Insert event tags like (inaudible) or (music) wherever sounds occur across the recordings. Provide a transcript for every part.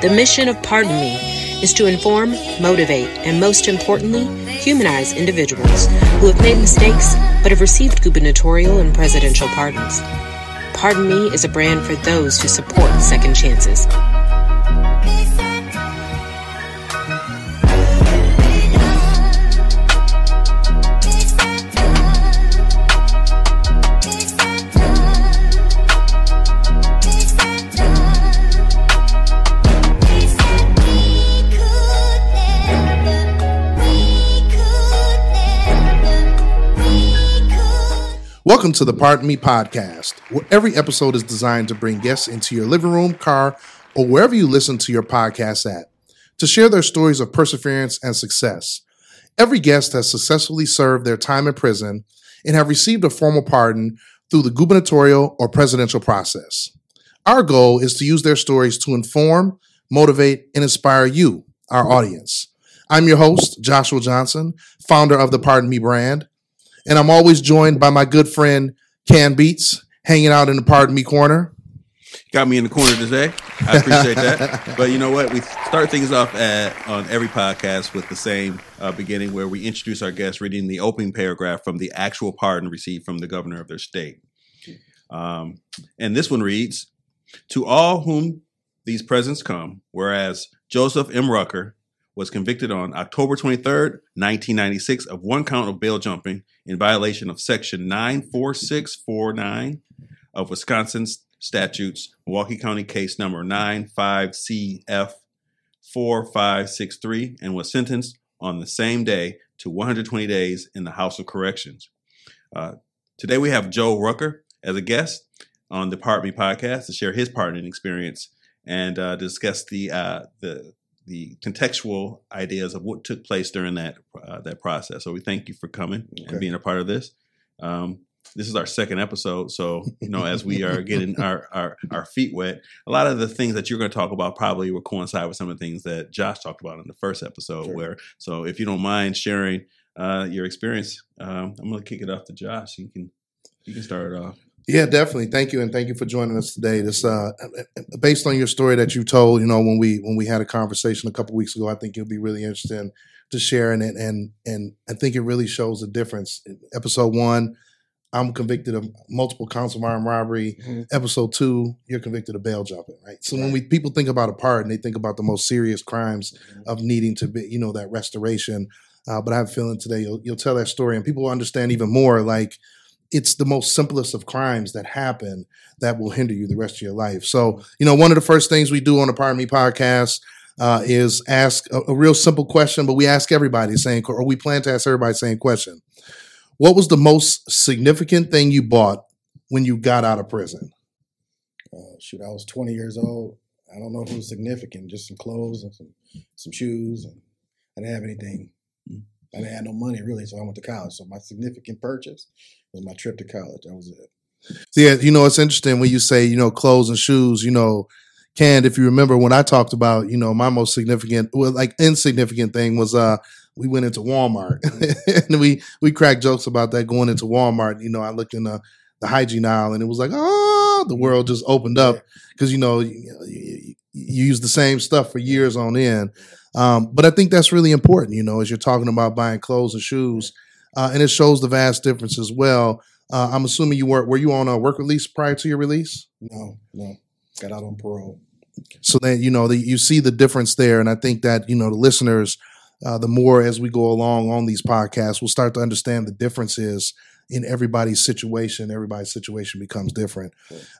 The mission of Pardon Me is to inform, motivate, and most importantly, humanize individuals who have made mistakes but have received gubernatorial and presidential pardons. Pardon Me is a brand for those who support second chances. Welcome to the Pardon Me podcast, where every episode is designed to bring guests into your living room, car, or wherever you listen to your podcast at to share their stories of perseverance and success. Every guest has successfully served their time in prison and have received a formal pardon through the gubernatorial or presidential process. Our goal is to use their stories to inform, motivate, and inspire you, our audience. I'm your host, Joshua Johnson, founder of the Pardon Me brand and I'm always joined by my good friend Can Beats, hanging out in the Pardon Me corner. Got me in the corner today. I appreciate that. (laughs) but you know what? We start things off at, on every podcast with the same uh, beginning where we introduce our guests reading the opening paragraph from the actual pardon received from the governor of their state. Um, and this one reads To all whom these presents come, whereas Joseph M. Rucker was convicted on October 23rd, 1996, of one count of bail jumping in violation of Section 94649 of Wisconsin statutes, Milwaukee County case number 95CF 4563, and was sentenced on the same day to 120 days in the House of Corrections. Uh, today we have Joe Rucker as a guest on the Pardon Me podcast to share his pardoning experience and uh, discuss the uh, the the contextual ideas of what took place during that uh, that process. So we thank you for coming okay. and being a part of this. Um, this is our second episode, so you know as we are getting our, our our feet wet, a lot of the things that you're going to talk about probably will coincide with some of the things that Josh talked about in the first episode. Sure. Where so if you don't mind sharing uh, your experience, um, I'm going to kick it off to Josh. You can you can start it off. Yeah, definitely. Thank you, and thank you for joining us today. This, uh, based on your story that you told, you know, when we when we had a conversation a couple weeks ago, I think it'll be really interesting to share in it, and and I think it really shows the difference. Episode one, I'm convicted of multiple counts of armed robbery. Mm-hmm. Episode two, you're convicted of bail jumping, right? So right. when we people think about a pardon, they think about the most serious crimes mm-hmm. of needing to be, you know, that restoration. Uh, but I have a feeling today you'll, you'll tell that story, and people will understand even more, like it's the most simplest of crimes that happen that will hinder you the rest of your life. So, you know, one of the first things we do on the Pardon Me podcast uh, is ask a, a, real simple question, but we ask everybody the same, or we plan to ask everybody the same question. What was the most significant thing you bought when you got out of prison? Uh, shoot, I was 20 years old. I don't know if it was significant, just some clothes and some, some shoes. And I didn't have anything. I didn't have no money really, so I went to college. So my significant purchase was my trip to college. That was it. So yeah, you know, it's interesting when you say, you know, clothes and shoes, you know, Canned, if you remember when I talked about, you know, my most significant, well, like insignificant thing was uh we went into Walmart (laughs) and we we cracked jokes about that going into Walmart. You know, I looked in the the hygiene aisle and it was like, oh, the world just opened up because you know you, you, you, use the same stuff for years on end. Um, but I think that's really important, you know, as you're talking about buying clothes and shoes uh, and it shows the vast difference as well. Uh, I'm assuming you were were you on a work release prior to your release? No, no, got out on parole. So then you know the, you see the difference there, and I think that you know the listeners, uh, the more as we go along on these podcasts, we'll start to understand the differences in everybody's situation. Everybody's situation becomes different.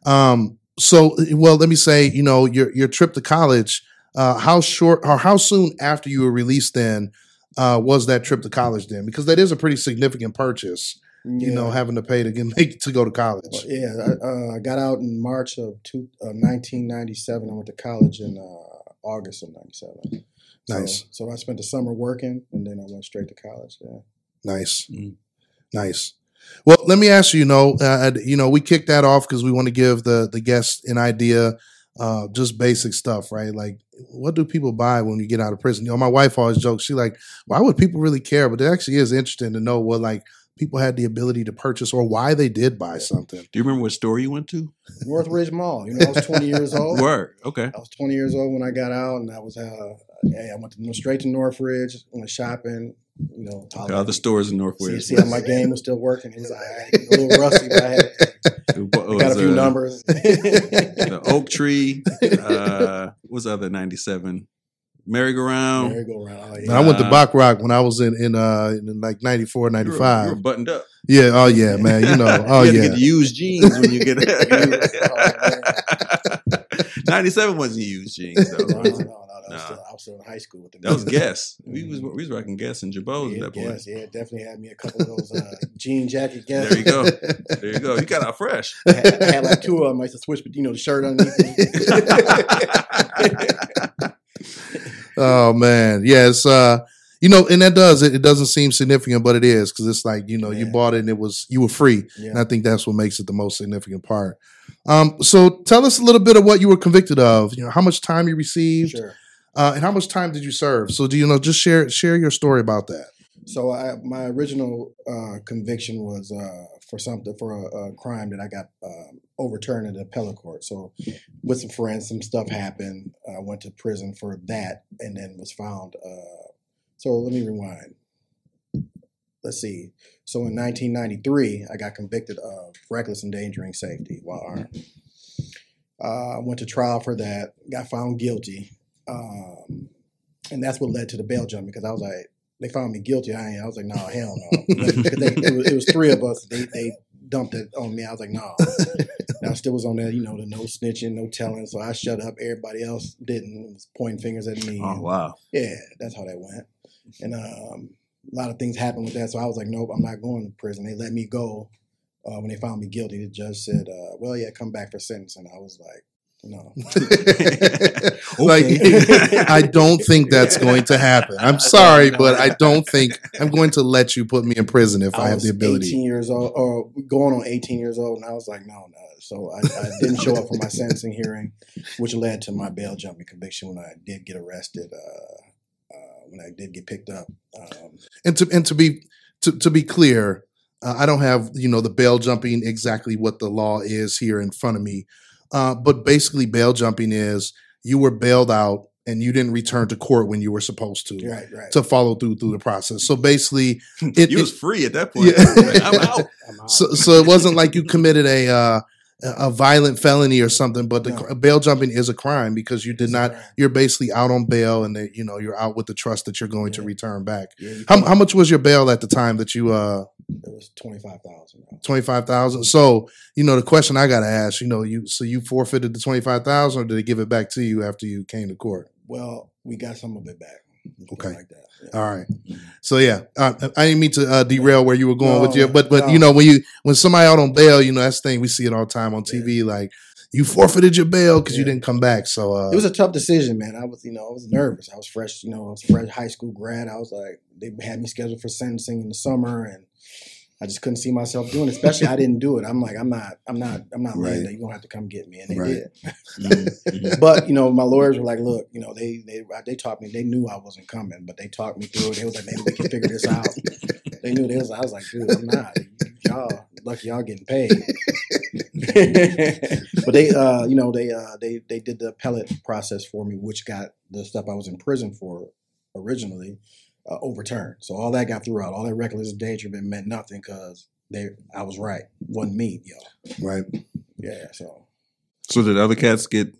Um, so, well, let me say, you know, your your trip to college. Uh, how short or how soon after you were released then uh, was that trip to college then? Because that is a pretty significant purchase. Yeah. You know, having to pay to get (laughs) make to go to college. Well, yeah, I, uh, I, got out in March of two, uh, 1997. I went to college in uh, August of '97. Nice. So, so, I spent the summer working, and then I went straight to college. Yeah. Nice. Mm. Nice. Well, let me ask you. You know, uh, you know, we kicked that off because we want to give the the guests an idea uh, just basic stuff, right? Like, what do people buy when you get out of prison? You know, my wife always jokes, she like, why would people really care? But it actually is interesting to know what like people had the ability to purchase or why they did buy something. Do you remember what store you went to? Northridge Mall. You know, I was 20 (laughs) years old. Word. Okay. I was 20 years old when I got out, and I was uh, hey, I went to, straight to Northridge, went shopping. You know, Okay, the stores in see, Northwest. see how my game was still working. It was like, a little rusty, but I had, (laughs) numbers. (laughs) The Oak Tree. (laughs) Uh, what's the other ninety seven? Merry-go-round. Merry-go-round. Oh, yeah. I went to Uh, Bach Rock when I was in in, uh, in like 94, You were- 95. You were buttoned up. Yeah, oh yeah, man. You know, (laughs) oh you had to yeah. get used jeans when you get Oh, Ninety seven wasn't used jeans though. no, no, no, no, that was Nah. Still, I in high school with the That was music. Guess. We was we was rocking Guess and Jabos Yeah, at that point. yes, yeah, definitely had me a couple of those uh, jean jacket guess. There you go. There you go. You got out fresh. I (laughs) had, I had like two of them. I used to switch, but you know, the shirt underneath. (laughs) Oh man, yes. Uh, you know, and that does it. It doesn't seem significant, but it is because it's like you know you bought it and it was you were free, yeah. and I think that's what makes it the most significant part. Um, so tell us a little bit of what you were convicted of. You know, how much time you received, Sure. Uh, and how much time did you serve? So do you know? Just share share your story about that. So I, my original uh, conviction was uh, for something for a, a crime that I got um, overturned in the appellate court. So with some friends, some stuff happened. I went to prison for that, and then was found. Uh, so let me rewind. Let's see. So in 1993, I got convicted of reckless endangering safety while armed. Uh, I went to trial for that. Got found guilty, um, and that's what led to the bail jump because I was like they found me guilty. I, ain't, I was like, no, hell no. (laughs) they, it, was, it was three of us. They, they dumped it on me. I was like, no. And I still was on there, you know, the no snitching, no telling. So I shut up. Everybody else didn't. Was pointing fingers at me. Oh wow. Yeah, that's how that went. And um, a lot of things happened with that. So I was like, nope, I'm not going to prison. They let me go. Uh, when they found me guilty, the judge said, uh, well, yeah, come back for sentencing. I was like, no. (laughs) like I don't think that's going to happen. I'm (laughs) sorry, but I don't think I'm going to let you put me in prison if I, have was the ability. 18 years old, or going on 18 years old, and I was like, no, no. So I, I didn't show up for my sentencing hearing, which led to my bail jumping conviction when I did get arrested. Uh, uh, when I did get picked up, um, And to and to be to, to be clear, uh, I don't have you know the bail jumping exactly what the law is here in front of me, uh, but basically bail jumping is you were bailed out and you didn't return to court when you were supposed to right, right. to follow through through the process. So basically, (laughs) it, you it- was free at that (laughs) point. Yeah. I'm out. I'm out. so, so it wasn't like you committed a uh, a violent felony or something, but the No. bail jumping is a crime because you did not. You're basically out on bail, and that you know you're out with the trust that you're going to return back. Yeah, How, how much was your bail at the time that you uh It was twenty five thousand. twenty five thousand? So you know the question I got to ask, you know, you so you forfeited the twenty five thousand, or did they give it back to you after you came to court? Well, we got some of it back. Let's put it Okay. like. Yeah. All right. So yeah, uh, I didn't mean to uh, derail where you were going with No, you, but but no. you know when you when somebody out on bail, you know that's the thing we see it all the time on TV. Like you forfeited your bail because you didn't come back. So uh, It was a tough decision, man. I was, you know, I was nervous. I was fresh, you know, I was fresh high school grad. I was like, they had me scheduled for sentencing in the summer, and I just couldn't see myself doing it. Especially, I didn't do it. I'm like, I'm not, I'm not, I'm not Right. Linda. You're gonna have to come get me, and they Right. did. (laughs) Mhm. But you know, my lawyers were like, look, you know, they they they talked me. They knew I wasn't coming, but they talked me through it. They was like, maybe we can figure this out. They knew they was. I was like, dude, I'm not. Y'all lucky y'all getting paid. (laughs) but they, uh, you know, they uh, they they did the appellate process for me, which got the stuff I was in prison for originally uh, overturned. So all that got through out. All that reckless endangerment meant nothing because they I was right, wasn't me, yo. right. Yeah, so. So did other cats get?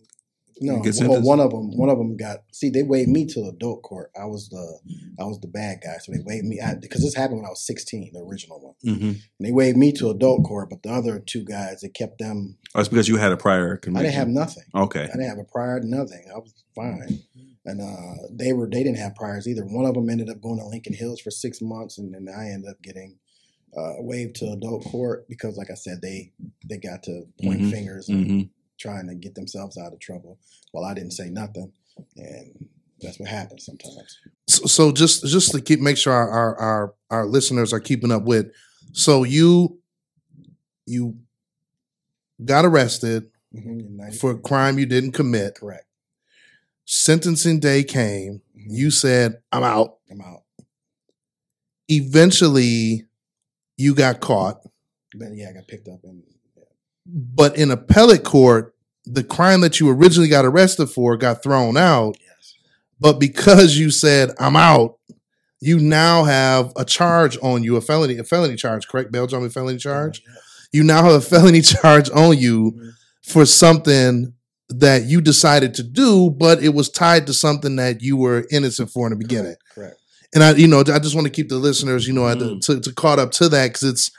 No, Get well, one of them, one of them got. See, they waived me to adult court. I was the, I was the bad guy, so they waived me because this happened when I was sixteen, the original one. Mm-hmm. And they waived me to adult court, but the other two guys, they kept them. Oh, it's because you had a prior conviction. I didn't have nothing. Okay. I didn't have a prior, nothing. I was fine, and uh, they were they didn't have priors either. One of them ended up going to Lincoln Hills for six months, and then I ended up getting uh, waived to adult court because, like I said, they they got to point Mhm. fingers and Mm-hmm. trying to get themselves out of trouble. Well, I didn't say nothing, and that's what happens sometimes. So, so just just to keep make sure our, our our our listeners are keeping up with. So you you got arrested Mm-hmm. For a crime you didn't commit. correct. Sentencing day came. Mhm. You said, "I'm out." I'm out. Eventually, you got caught. But yeah, I got picked up and But in appellate court, the crime that you originally got arrested for got thrown out. yes. But because you said I'm out, you now have a charge on you, a felony, a felony charge, correct? Bail jumping felony charge. Yeah. You now have a felony (laughs) charge on you Mhm. for something that you decided to do, but it was tied to something that you were innocent for in the beginning. Correct. And I, you know, I just want to keep the listeners, you know, Mm. to, to caught up to that because it's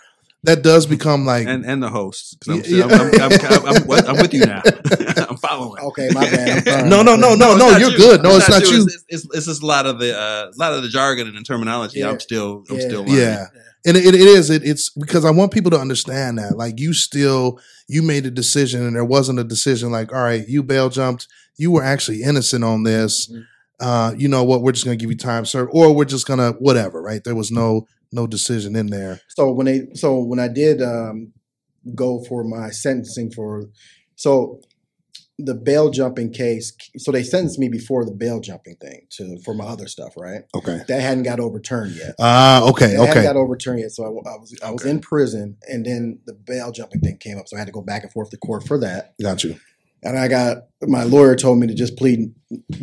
that does become like and and the hosts. 'cause I'm, Yeah. I'm, I'm, I'm, I'm, I'm, I'm with you now. (laughs) I'm following. Okay, my bad. I'm no, no, no, no, no. You're you. good. No, it's not you. It's, it's, it's just a lot of the uh, a lot of the jargon and the terminology. Yeah. I'm still I'm Yeah. still learning. Yeah. And it, it is. It, it's because I want people to understand that. Like you still, you made a decision, and there wasn't a decision like, all right, you bail jumped. You were actually innocent on this. Mhm. Uh, you know what? We're just gonna give you time served, or we're just gonna whatever. Right? There was no no decision in there. So when they so when I did um, go for my sentencing for so the bail jumping case, so they sentenced me before the bail jumping thing to for my other stuff, right? Okay. That hadn't got overturned yet. Ah. okay. That hadn't Okay. got overturned yet. So I, I was I was Okay. in prison, and then the bail jumping thing came up, so I had to go back and forth to court for that. Got you. And I got my lawyer told me to just plead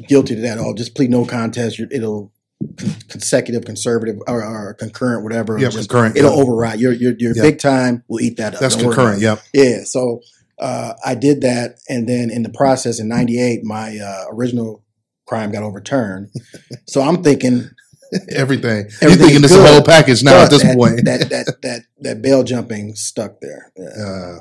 guilty to that. Oh, just plead no contest. You're- It'll con- consecutive, conservative, or, or concurrent, whatever. Yeah. just, Concurrent. it'll yeah. override your your, your Yeah. big time. will eat that up. That's Don't concurrent. Yep. Yeah. So uh, I did that, and then in the process, in '98, my uh, original crime got overturned. (laughs) so I'm thinking Everything. You're thinking this whole package now at this that, point. that that that that bail jumping stuck there. Yeah. Uh,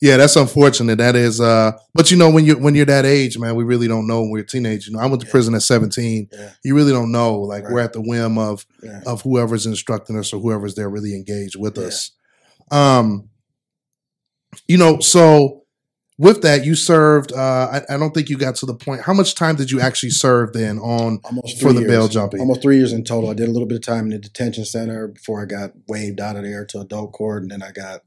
yeah, that's unfortunate. That is, uh, but you know, when you're when you're that age, man, we really don't know when we're a teenager. You know, I went to Yeah. prison at 17. Yeah. You really don't know. Like Right. we're at the whim of Yeah. of whoever's instructing us or whoever's there really engaged with us. Um, you know, so with that, you served. Uh, I, I don't think you got to the point. How much time did you actually serve then on Almost for the years. bail jumping? Almost three years in total. I did a little bit of time in the detention center before I got waived out of there to adult court, and then I got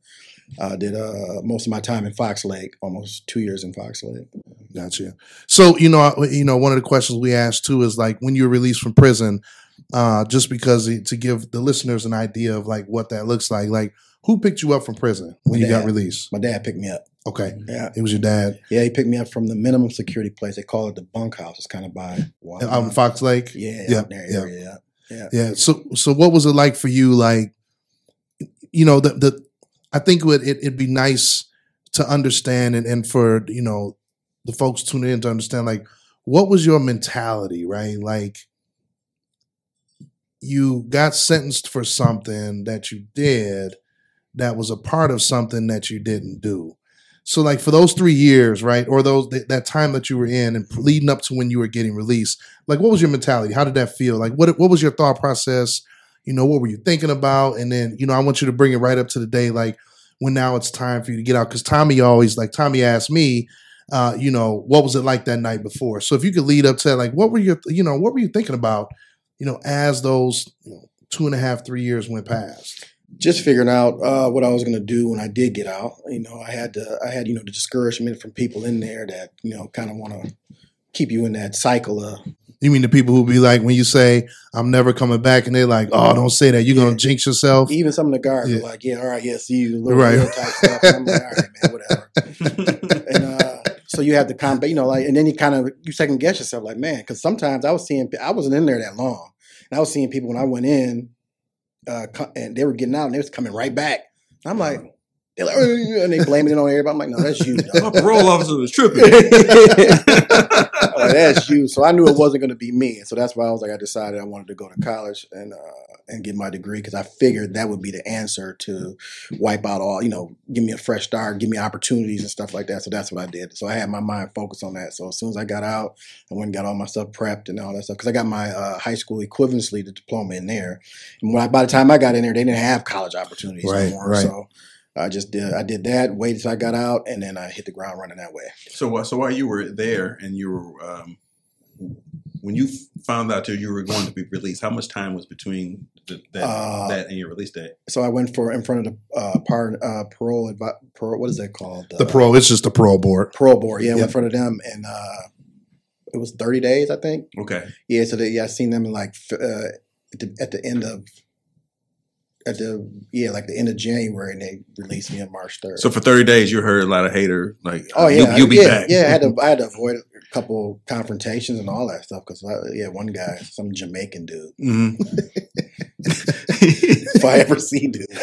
uh, did uh, most of my time in Fox Lake, almost two years in Fox Lake. Gotcha. So you know, you know, one of the questions we asked too is like when you're released from prison, uh, just because to give the listeners an idea of like what that looks like. Like, who picked you up from prison when My you got released? My dad picked me up. Okay, Yeah, it was your dad yeah, he picked me up from the minimum security place. They call it the bunkhouse. It's kind of by Walmart. out in Fox Lake. Yeah, Yeah, yeah. area. Yeah. Yeah. So, so what was it like for you? Like, you know, the the I think it would it, it'd be nice to understand and and for you know the folks tuning in to understand like what was your mentality, right? Like, you got sentenced for something that you did that was a part of something that you didn't do. So, like for those three years, right, or those that, that time that you were in, and leading up to when you were getting released, like what was your mentality? How did that feel? Like what what was your thought process? You know, what were you thinking about? And then, you know, I want you to bring it right up to the day, like when now it's time for you to get out. Because Tommy always like Tommy asked me, uh, you know, what was it like that night before? So if you could lead up to that, like what were your, you know, what were you thinking about, you know, as those you know, two and a half, three years went past? Just figuring out uh, what I was going to do when I did get out. You know, I had to, I had you know the discouragement from people in there that you know kind of want to keep you in that cycle of You mean the people who be like, when you say, I'm never coming back, and they're like, oh, don't say that. You're gonna jinx yourself. even some of the guards Yeah. were like, yeah, all right, yeah, see you, little Right. real type stuff. And I'm like, all right, man, whatever. (laughs) and uh, so you have to combat, you know, like, and then you kind of you second guess yourself, like, man, because sometimes I was seeing, I wasn't in there that long, and I was seeing people when I went in, uh, and they were getting out and they was coming right back. I'm like, they're like, and they blaming it on everybody. I'm like, no, that's you. (laughs) My dog. parole officer was tripping. (laughs) Like, that's you. So I knew it wasn't going to be me. So that's why I was like, I decided I wanted to go to college and uh, and get my degree because I figured that would be the answer to wipe out all, you know, give me a fresh start, give me opportunities and stuff like that. So that's what I did. So I had my mind focused on that. So as soon as I got out, I went and got all my stuff prepped and all that stuff because I got my uh, high school equivalency the diploma in there. And when I, by the time I got in there, they didn't have college opportunities Right, no more. right. So I just did. I did that. Waited till I got out, and then I hit the ground running that way. So, wh- so while you were there and you were, um, when you found out that you were going to be released, how much time was between the, that, Uh, that and your release date? So I went for in front of the uh, par, uh, parole, advi- parole. What is that called? The parole, it's just the parole board. parole board. Yeah, I went in front of them, and uh, it was thirty days, I think. Okay. Yeah, so they, yeah, I seen them in like uh, at, the, at the end of at the yeah, like the end of January, and they released me on March third. So for 30 days, you heard a lot of hater like, oh you, yeah, you'll be yeah, back. yeah. I had to (laughs) I had to avoid a couple confrontations and all that stuff because yeah, one guy, some Jamaican dude, Mhm. (laughs) (laughs) if I ever seen dude, (laughs) he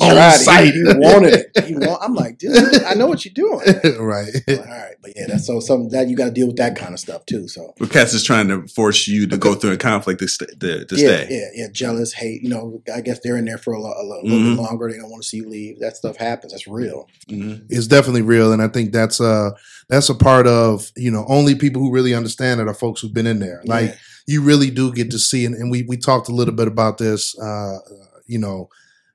On tried, he, sight. he wanted it. He want, I'm like, dude, I know what you're doing. (laughs) right. All right, but yeah, that's so some that you got to deal with that kind of stuff too. So But Cass is trying to force you to go through a conflict to, st- to, to yeah, stay. yeah, yeah, jealous, hate. You know, I guess they're in there for a, lo- a lo- little Mhm. bit longer. They don't want to see you leave. That stuff happens. That's real. Mhm. It's definitely real, and I think that's uh that's a part of you know only people who really understand it are folks who've been in there. Like Yeah. You really do get to see, and, and we we talked a little bit about this. Uh, you know,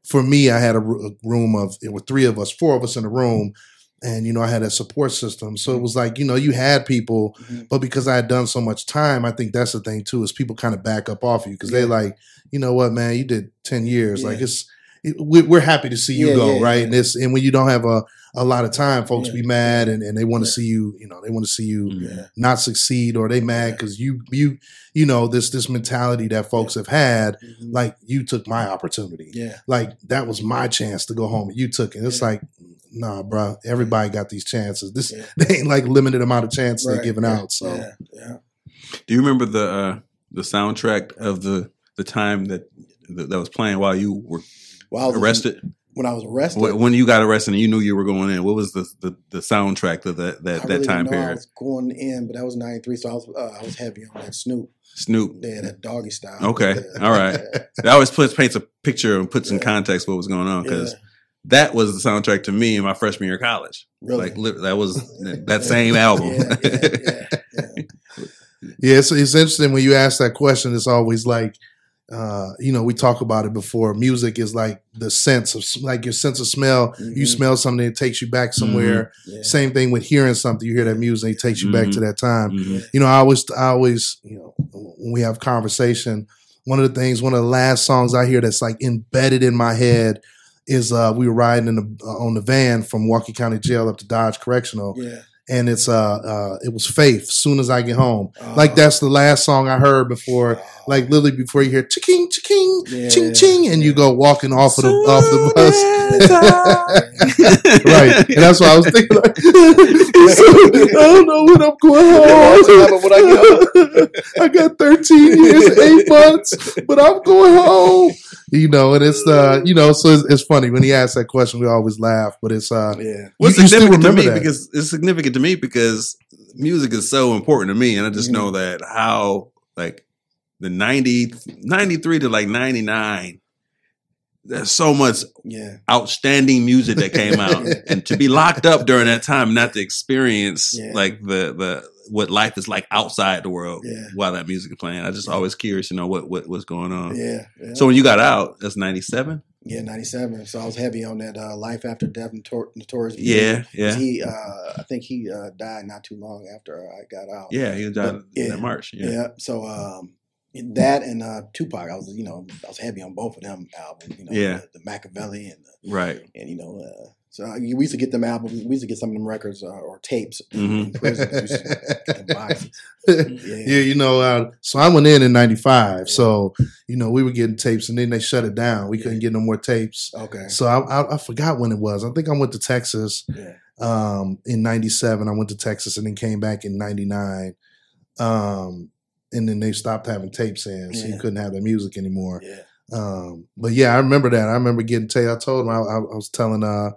for me, I had a, a room of it were three of us, four of us in a room, and you know I had a support system. So it was like you know you had people, Mhm. but because I had done so much time, I think that's the thing too is people kind of back up off you because they're like, you know what, man, you did ten years, like it's. It, we- we're happy to see you Yeah, go, yeah, right? yeah. And it's and when you don't have a, a lot of time, folks Yeah. be mad and, and they want to Yeah. see you, you know, they want to see you Mhm. Yeah, not succeed or they mad Yeah. because you you you know this this mentality that folks have had Mhm. like you took my opportunity yeah, like that was my chance to go home and you took it it's Yeah. like nah bro everybody got these chances this Yeah. (laughs) they ain't like limited amount of chances they're Right, giving yeah, out so yeah, yeah. Do you remember the uh, the soundtrack of the the time that that, that was playing while you were Well, I was arrested? When I was arrested. Wh- When you got arrested and you knew you were going in, what was the the, the soundtrack of that that, I that really time didn't know I period? was going in, but that was '93, so I was uh, I was heavy on that Snoop, Snoop. yeah, that doggy style. Okay, Yeah. (laughs) all right. That always puts, paints a picture and puts in context what was going on because Yeah, that was the soundtrack to me in my freshman year of college. really. Like that was (laughs) that same album. Yeah, yeah, yeah, yeah. (laughs) yeah it's, it's interesting when you ask that question it's always like uh, you know, we talk about it before. Music is like the sense of, like your sense of smell. You Mhm. smell something, it takes you back somewhere. Yeah. Same thing with hearing something. You hear that music, it takes you back to that time. Mhm. you know, I always, I always, you know, when we have conversation, one of the things, one of the last songs I hear that's like embedded in my head is uh, we were riding in the uh, on the van from Milwaukee County Jail up to Dodge Correctional, Yeah. And it's uh, uh, it was Faith. Soon as I get home, Oh. like that's the last song I heard before, Oh. like literally before you hear ching ching Yeah. ching ching, and you go walking off of the off the bus. (laughs) Yeah. right, and that's what I was thinking. Like, (laughs) I don't know when I'm going home. When I (laughs) I got 13 years, and eight months, but I'm going home. You know, and it's uh, you know, so it's, it's funny when he asks that question, we always laugh, but it's uh, Yeah. Well, You- you still significant to me that. because it's significant to me because music is so important to me, and I just Mhm. know that how like the 90, 93 to like ninety nine. There's so much Yeah. outstanding music that came (laughs) out, and to be locked up during that time, not to experience Yeah. like the the what life is like outside the world Yeah. while that music is playing. I just always curious to know what what what's going on. Yeah. So when you got out, that's ninety seven. yeah, 97. So I was heavy on that uh, Life After Death Notor- Notorious. Yeah, yeah, He, uh, I think he uh, died not too long after I got out. yeah. He was out But, in March. Yeah. Yeah. So um, that and uh, Tupac, I was you know I was heavy on both of them albums. You know, Yeah. the, the Machiavelli and the, right. and you know. Uh, so I, we used to get them albums. We used to get some of them records uh, or tapes Mhm. in prison. We used to get them boxes. (laughs) yeah, Yeah. you know, uh, so I went in in '95, so you know we were getting tapes, and then they shut it down. We couldn't get no more tapes. Okay. So I, I, I forgot when it was. I think I went to Texas Yeah. um, in '97. I went to Texas and then came back in '99. Um, and then they stopped having tapes in, so you couldn't have the music anymore. Yeah. Um, but yeah, I remember that. I remember getting tape. I told him I, I, I was telling uh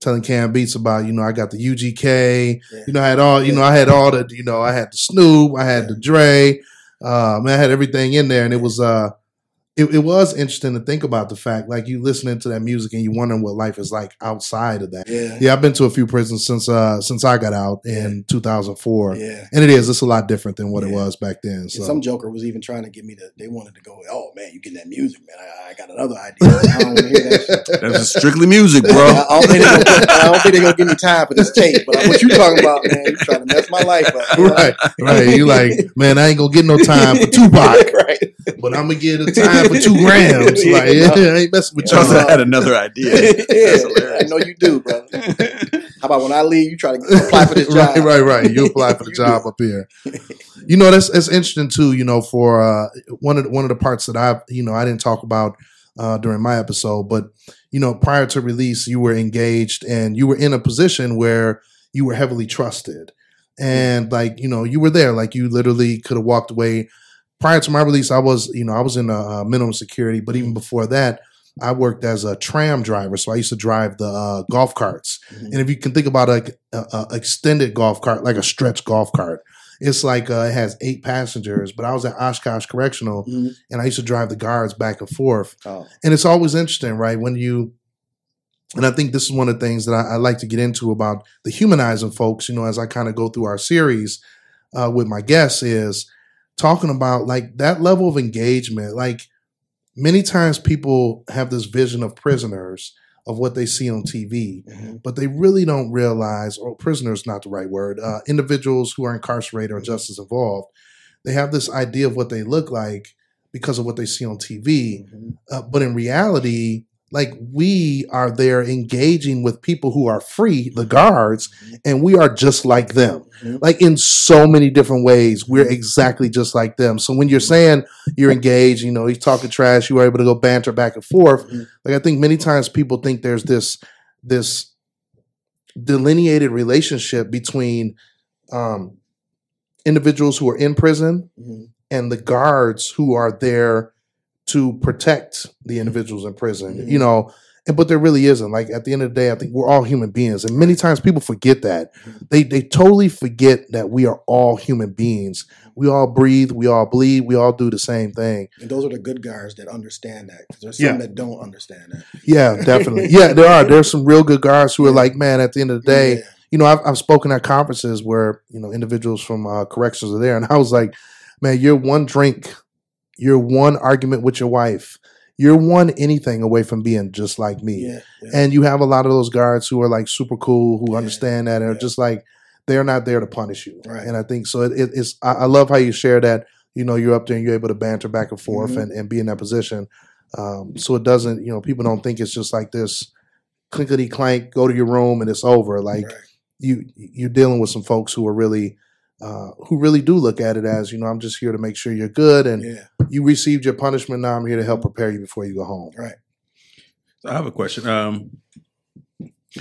telling Cam Beats about you know I got the UGK. Yeah. You know I had all you know I had all the you know I had the Snoop, I had the Dre. Um, I had everything in there, and it was uh it, it was interesting to think about the fact like you listening to that music and you wondering what life is like outside of that. Yeah. Yeah, I've been to a few prisons since uh since I got out in 2004. Yeah. And it is. It's a lot different than what it was back then. And So some joker was even trying to get me to. They wanted to go. Oh man, you get that music, man? I, I got another idea. I don't hear that shit. (laughs) That's strictly music, bro. I don't think they're gonna, I don't think they're gonna give me time for this tape. But what you talking about, man? You trying to mess my life up? right, right. You like, man, I ain't gonna get no time for (laughs) Tupac, right? but I'm gonna get a time for two grams. (laughs) Like, yeah. I ain't messing with y'all. Johnson had another idea. (laughs) yeah, I know you do, brother. (laughs) How about when I leave, you try to apply for this job? right, right, right. You apply for the job up here. You know, that's that's interesting too. You know, for uh, one of the, one of the parts that I, you know, I didn't talk about uh, during my episode, but you know, prior to release, you were engaged and you were in a position where you were heavily trusted, and like you know, you were there. Like you literally could have walked away. Prior to my release, I was, you know, I was in a, uh minimum security, but even before that, I worked as a tram driver, so I used to drive the uh, golf carts. Mhm. And if you can think about a, a, a extended golf cart, like a stretch golf cart, it's like uh, it has eight passengers. But I was at Oshkosh Correctional, Mhm. and I used to drive the guards back and forth. Oh, And it's always interesting, right? When you, and I think this is one of the things that I, I like to get into about the humanizing folks. You know, as I kind of go through our series uh, with my guests, is talking about like that level of engagement, like many times people have this vision of prisoners of what they see on TV, mhm. but they really don't realize, or prisoner is not the right word, uh, individuals who are incarcerated or justice involved, they have this idea of what they look like because of what they see on TV. Mhm. Uh, but in reality, like we are there engaging with people who are free, the guards, and we are just like them. Mhm. like in so many different ways we're exactly just like them. So when you're saying you're engaged you know he's talking trash you were able to go banter back and forth like i think many times people think there's this this delineated relationship between um individuals who are in prison Mhm. and the guards who are there to protect the individuals in prison Mhm. you know and but there really isn't like at the end of the day i think we're all human beings and many times people forget that they they totally forget that we are all human beings we all breathe we all bleed we all do the same thing And those are the good guards that understand that. 'cause there's Yeah. some that don't understand that. yeah definitely yeah there are there's some real good guards who are like man at the end of the day Yeah. you know, I've, I've spoken at conferences where, you know, individuals from uh, corrections are there. And I was like, man, you're one drink, you're one argument with your wife, you're one anything away from being just like me. Yeah. yeah. And you have a lot of those guards who are like super cool, who Yeah, understand that and are just like, they're not there to punish you. Right. And I think so. It, it, it's, I, I love how you share that, you know, you're up there and you're able to banter back and forth Mhm. and, and be in that position. Um, so it doesn't, you know, people don't think it's just like this clinkety clank, go to your room and it's over. Like, Right. you you're dealing with some folks who are really uh, who really do look at it as you know I'm just here to make sure you're good and Yeah. you received your punishment now I'm here to help prepare you before you go home. Right. So I have a question. Um,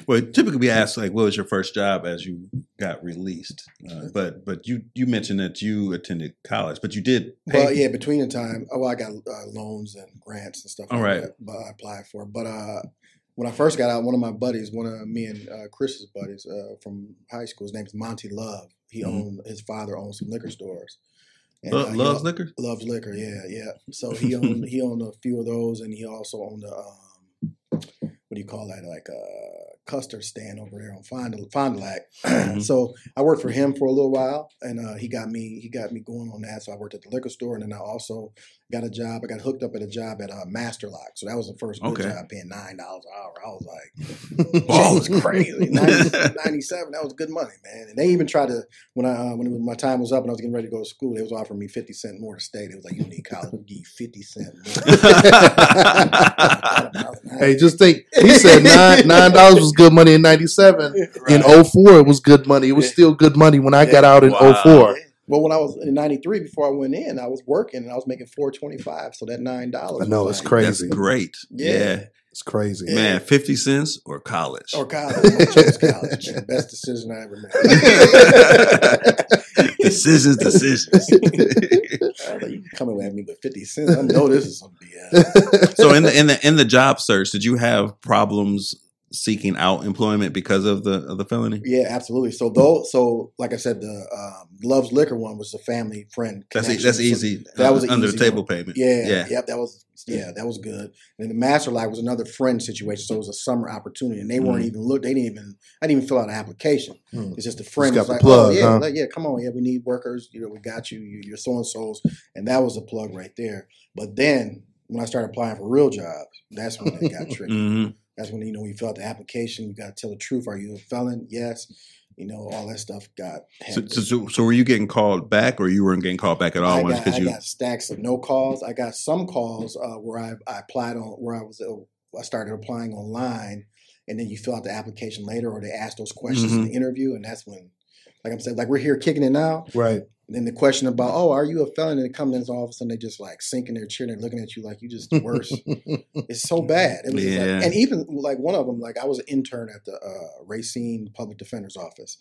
well, typically we ask like, "What was your first job as you got released?" Uh, but but you you mentioned that you attended college, but you did. Pay. Well, yeah, between the time, oh, I got uh, loans and grants and stuff All like right. that, but I applied for. But uh, when I first got out, one of my buddies, one of me and uh, Chris's buddies uh, from high school, his name's Monty Love. He Mhm. owned his father owned some liquor stores. And, Lo- uh, loves al- liquor. Loves liquor, yeah, yeah. So he (laughs) owned he owned a few of those, and he also owned a um, what do you call that? Like a custard stand over there on Fond Fond du Lac. (clears throat) Mhm. So I worked for him for a little while, and uh, he got me he got me going on that. So I worked at the liquor store, and then I also got a job. I got hooked up at a job at uh, Master Lock. So that was the first good Okay. job, paying nine dollars an hour. I was like, Balling. (laughs) that was crazy. 90, (laughs) 97, that was good money, man. And they even tried to when I uh, when it was, my time was up and I was getting ready to go to school, they was offering me fifty cent more to stay. They was like, you need college, we'll give you fifty cent more. (laughs) Hey, just think he said nine nine dollars was good money in ninety seven. In Right. 04 it was good money. It was Yeah. still good money when I got out in Wow. 04. Well, when I was in '93, before I went in, I was working and I was making four twenty five. So that nine dollars. I know, it's That's crazy. great. Yeah. Yeah. It's crazy. Yeah. man, fifty cents or college. Or college. (laughs) I chose college. Best decision I ever made. (laughs) decisions, decisions. I was like, you coming at me with fifty cents? I know this is some BS. (laughs) so in the in the in the job search, did you have problems seeking out employment because of the of the felony? Yeah, absolutely. So though, so like I said, the um, Love's Liquor one was a family friend. That's connection. that's So easy. that was under the table one. payment. Yeah, yeah. yep, that was yeah, that was good. And the Master Lock was another friend situation, so it was a summer opportunity, and they weren't Mhm. even look. They didn't even. I didn't even fill out an application. Hmm. It's just a friend got was the like, plug, oh yeah, huh? like, yeah, come on, yeah, we need workers. You know, we got you. you you're so and so's, and that was a plug right there. But then when I started applying for real jobs, that's when it got (laughs) tricky. hmm That's when you know you fill out the application. You got to tell the truth. Are you a felon? Yes. You know all that stuff got. So, so, so, were you getting called back, or you weren't getting called back at all? I got, I you got stacks of no calls. I got some calls uh, where I, I applied on where I was uh, I started applying online, and then you fill out the application later, or they ask those questions in Mhm. the interview, and that's when, like I'm saying, like we're here kicking it now. Right. And then the question about, oh, are you a felon? And it comes in, all of a sudden they just like sinking their chair and looking at you like you just the worst. (laughs) it's so bad. It was just like- Yeah. and even like one of them, like I was an intern at the uh, Racine Public Defender's Office.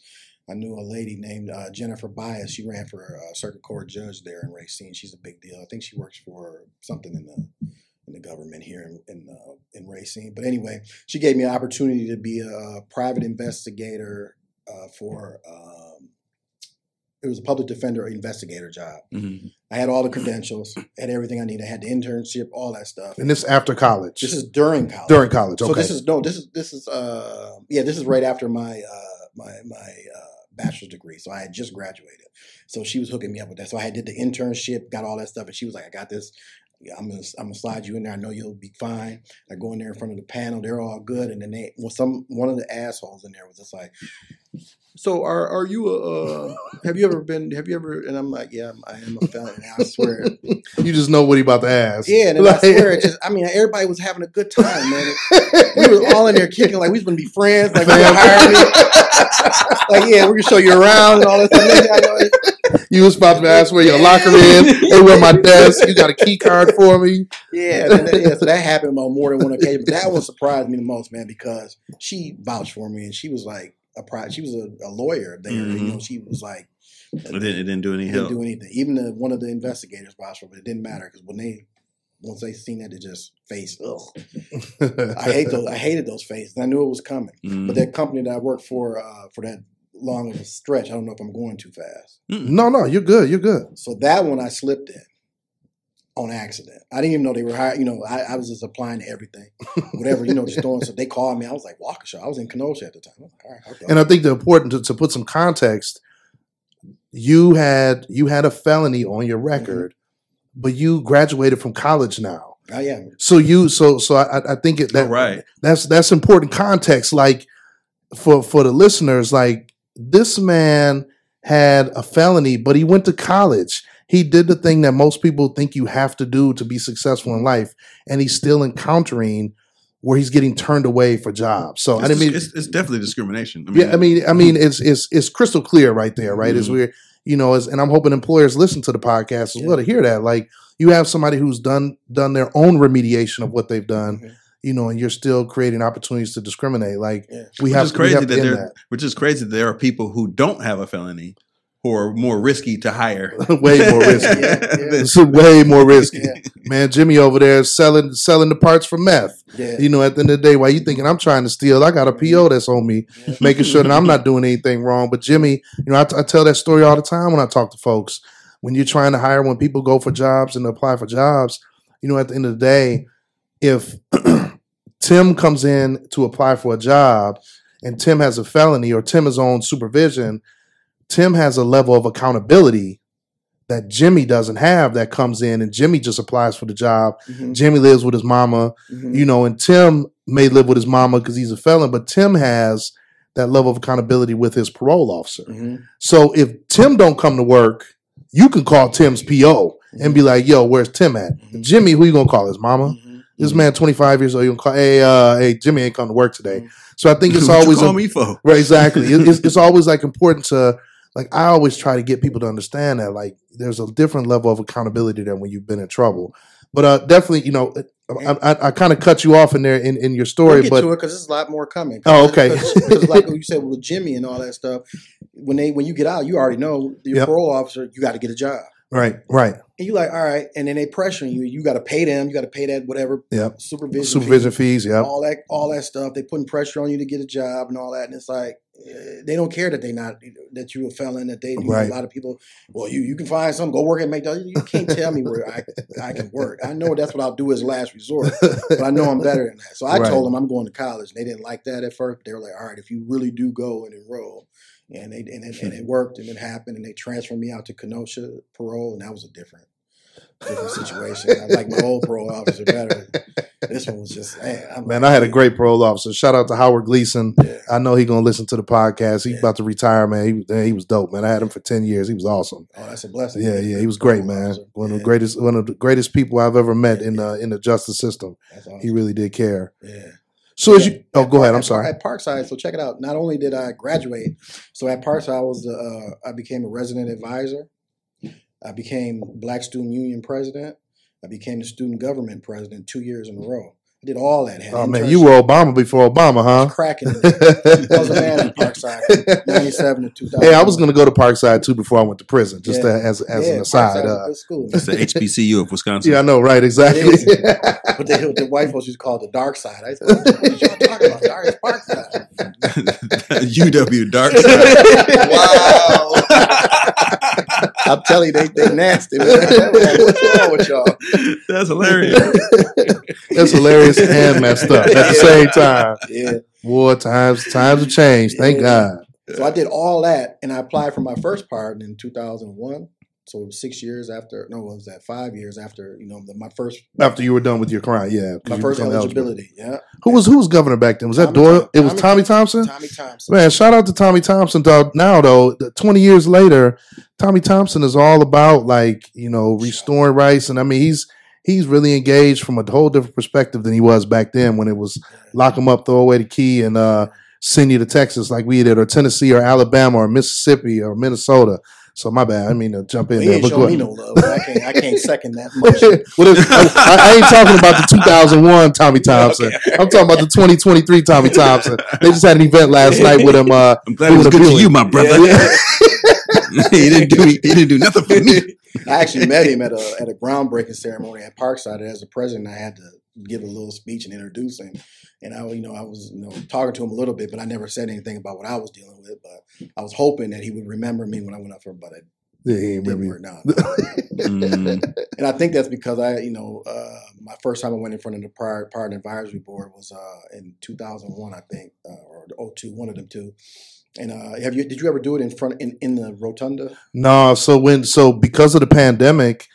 I knew a lady named uh, Jennifer Bias. She ran for a circuit court judge there in Racine. She's a big deal. I think she works for something in the in the government here in in, uh, in Racine. But anyway, she gave me an opportunity to be a private investigator uh, for. Um, it was a public defender investigator job. Mhm. I had all the credentials, had everything I needed. I had the internship, all that stuff. And this after college. This is during college. during college. Okay. So this is no, this is this is uh yeah, this is right after my uh my my uh bachelor's degree. So I had just graduated. So she was hooking me up with that. So I did the internship, got all that stuff, and she was like, I got this. Yeah, I'm gonna I'm gonna slide you in there. I know you'll be fine. I go in there in front of the panel. They're all good, and then they well some one of the assholes in there was just like, so are are you a uh, have you ever been have you ever and I'm like yeah I'm, I am a felon. And I swear (laughs) you just know what he about to ask. yeah, and then I swear, it just I mean, everybody was having a good time, man. We were all in there kicking like we was gonna be friends, like we hire me. like yeah, we're gonna show you around and all that stuff. Man, I know it- you was about to ask where your locker is Hey, where my desk? You got a key card for me? Yeah, that- yeah, so that happened on more than one occasion. But that one surprised me the most, man, because she vouched for me and she was like a pri- she was a, a lawyer there. You know, she was like It didn't, it didn't do any didn't help. do anything. Even the, one of the investigators vouched for, me, but it didn't matter because when they once they seen that, they just face. Ugh, I hate those. I hated those faces. I knew it was coming. Mhm. But that company that I worked for uh, for that long of a stretch, I don't know if I'm going too fast. no, no, you're good. You're good. So that one I slipped in on accident. I didn't even know they were hiring. You know, I, I was just applying to everything, (laughs) whatever. You know, just throwing. So they called me. I was like Waukesha. I was in Kenosha at the time. I like, all right, And I think the important to, to put some context, you had you had a felony on your mm-hmm. record, but you graduated from college now. I am. So you so so I, I think it that Oh, right. that's that's important context. Like for for the listeners, like this man had a felony, but he went to college. He did the thing that most people think you have to do to be successful in life, and he's still encountering where he's getting turned away for jobs. So It's, I mean it's, it's definitely discrimination. I yeah, I mean, I mean, it's it's it's crystal clear right there, right? As Mhm. we're you know, as and I'm hoping employers listen to the podcast as well to hear that. Like you have somebody who's done done their own remediation of what they've done, Mhm. you know, and you're still creating opportunities to discriminate. Like Yeah. we which have, we crazy have that there, which is crazy that there are people who don't have a felony who are more risky to hire. (laughs) way more risky. (laughs) Yeah, yeah. It's (laughs) way more risky. Yeah, Man, Jimmy over there is selling selling the parts for meth. yeah. You know, at the end of the day, while you thinking I'm trying to steal, I got a PO that's on me, Yeah. making sure that I'm not doing anything wrong. But Jimmy, you know, I, I tell that story all the time when I talk to folks. When you're trying to hire, when people go for jobs and apply for jobs, you know, at the end of the day, if (clears throat) Tim comes in to apply for a job and Tim has a felony or Tim is on supervision, Tim has a level of accountability that Jimmy doesn't have that comes in and Jimmy just applies for the job. Mhm, Jimmy lives with his mama mhm. you know, and Tim may live with his mama because he's a felon, but Tim has that level of accountability with his parole officer. Mhm. So if Tim don't come to work, you can call Tim's PO and be like, "Yo, where's Tim at?" Mhm. Jimmy, who you gonna call? His mama. Mhm. This man, twenty five years old, you gonna call? Hey, uh, hey, Jimmy ain't come to work today. So I think (laughs) it's always call a- me for. Right, exactly. It- it's, it's (laughs) always like important to like I always try to get people to understand that like there's a different level of accountability than when you've been in trouble. But uh, definitely, you know, I, I, I kind of cut you off in there in, in your story, We'll get but to it because there's a lot more coming. Oh, okay. Because like (laughs) you said with Jimmy and all that stuff, when they when you get out, you already know your Yep. parole officer. You got to get a job, right, right, and you like, all right, and then they pressuring you. You got to pay them. You got to pay that whatever Yep. supervision, supervision fee, fees, yeah, all that all that stuff. They putting pressure on you to get a job and all that, and it's like Eh, they don't care that they not that you a felon. That they know, Right. a lot of people. Well, you you can find some. Go work at McDonald's. You can't tell me where I I can work. I know that's what I'll do as last resort. but I know I'm better than that. So I Right. told them I'm going to college. And they didn't like that at first. They were like, all right, if you really do go and enroll. And they and it, and it worked and it happened and they transferred me out to Kenosha parole and that was a different different situation. I like my old parole officer better. This one was just man. I'm Man, like, I had a great parole officer. Shout out to Howard Gleason. Yeah. I know he gonna listen to the podcast. He's Yeah. about to retire, man. He, was- he was dope, man. I had him for ten years. He was awesome. Oh, that's a blessing. Yeah, yeah, he was great, man. Officer. One of the greatest, one of the greatest people I've ever met Yeah, in the in the justice system. that's awesome. He really did care. yeah. So as you, oh, go ahead. I'm at sorry. At Parkside, so check it out. Not only did I graduate, so at Parkside, I was the uh, I became a resident advisor. I became Black Student Union president. I became the student government president two years in a row. I did all that. Had Oh man, you were Obama before Obama, I huh? was cracking. (laughs) in. I was a man in Parkside, ninety-seven to two thousand. Hey, I was going to go to Parkside too before I went to prison, just Yeah. to, as as yeah, an aside. Parkside's Uh, school. It's the HBCU of Wisconsin. yeah, I know, right? Exactly. It is. (laughs) But the, the white folks used to call it the dark side. I said, what y'all talking about? (laughs) Dark is Parkside. UW Dark Side. I'm telling you, they they nasty. Man. What's wrong with y'all? That's hilarious. (laughs) That's hilarious and messed up at the same time. Yeah. War times times have changed. Thank Yeah. God. So I did all that, and I applied for my first pardon in 2001. So it was six years after. No, what was that? Five years after. You know, the, my first After you were done with your crime, yeah, my first become eligible. eligibility. Yeah. Who was who was governor back then? Was that Tommy Doyle? Thom- it was Tommy Tommy Thompson. Tommy Thompson. Man, shout out to Tommy Thompson. Though now, though, twenty years later, Tommy Thompson is all about like you know restoring rights, and I mean he's he's really engaged from a whole different perspective than he was back then when it was lock him up, throw away the key, and uh, send you to Texas like we did, or Tennessee, or Alabama, or Mississippi, or Minnesota. So my bad. I mean to jump in Well, he there, ain't but showing me no love. I can't. I can't second that (laughs) much. Well, (laughs) I, I ain't talking about the 2001 Tommy Thompson. I'm talking about the 2023 Tommy Thompson. They just had an event last night with him. Uh, I'm glad it was good would to you, my brother. (laughs) he didn't do he didn't do nothing for me. I actually met him at a at a groundbreaking ceremony at Parkside. As the president, I had to give a little speech and introduce him. And I, you know, I was, you know, talking to him a little bit, but I never said anything about what I was dealing with. But I was hoping that he would remember me when I went up for, but it yeah, he ain't didn't really- work. (laughs) Mm, and I think that's because I, you know, uh, my first time I went in front of the prior Pardon Advisory Board was uh, in 2001, I think, uh, or 02, one of them two. And uh, have you? Did you ever do it in front in, in the rotunda? No, so when so because of the pandemic,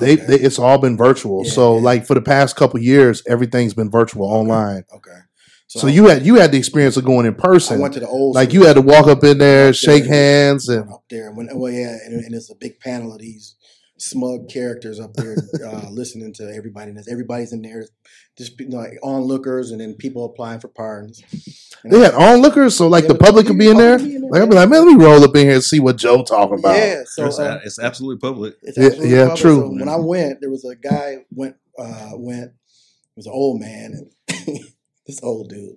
they, Okay. they it's all been virtual. Yeah, so yeah. like for the past couple years, everything's been virtual online. Okay. So you had you had the experience of going in I person. went to the old Like school. you had to walk up in there, Up shake there. hands, and up there. When, well, yeah, and, and it's a big panel of these smug characters up there uh, (laughs) listening to everybody. And everybody's in there, just you know, like onlookers, and then people applying for pardons. And they I- had onlookers, so like Yeah, the public could be in there. be in Like I'd be like, man, let me roll up in here and see what Joe talking about. Yeah, so it's, uh, it's absolutely public. It's Yeah, absolutely yeah, public. true. So when I went, there was a guy went uh, went. He was an old man, and (laughs) this old dude.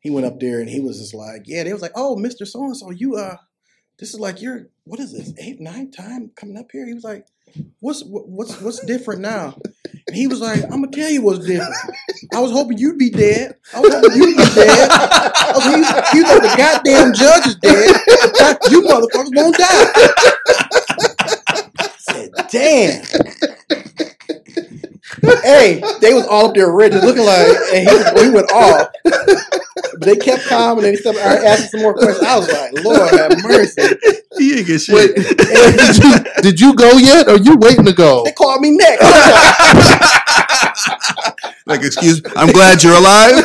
He went up there and he was just like, "Yeah." They was like, "Oh, Mister So and So, you uh, this is like your what is this eighth, ninth time coming up here?" He was like, "What's what's what's different now?" And he was like, "I'm gonna tell you what's different. I was hoping you'd be dead. I was hoping you'd be dead. I was, he, was- he was like, the goddamn judge is dead. You motherfuckers won't die." I said, "Damn." Hey, they was all up there ready, looking like, and he, was, he went off. But they kept calm, and then he started asking some more questions. I was like, Lord have mercy. He ain't get shit. Wait, did you did you go yet? Or you waiting to go? They called me next. (laughs) Like, excuse me, I'm glad you're alive.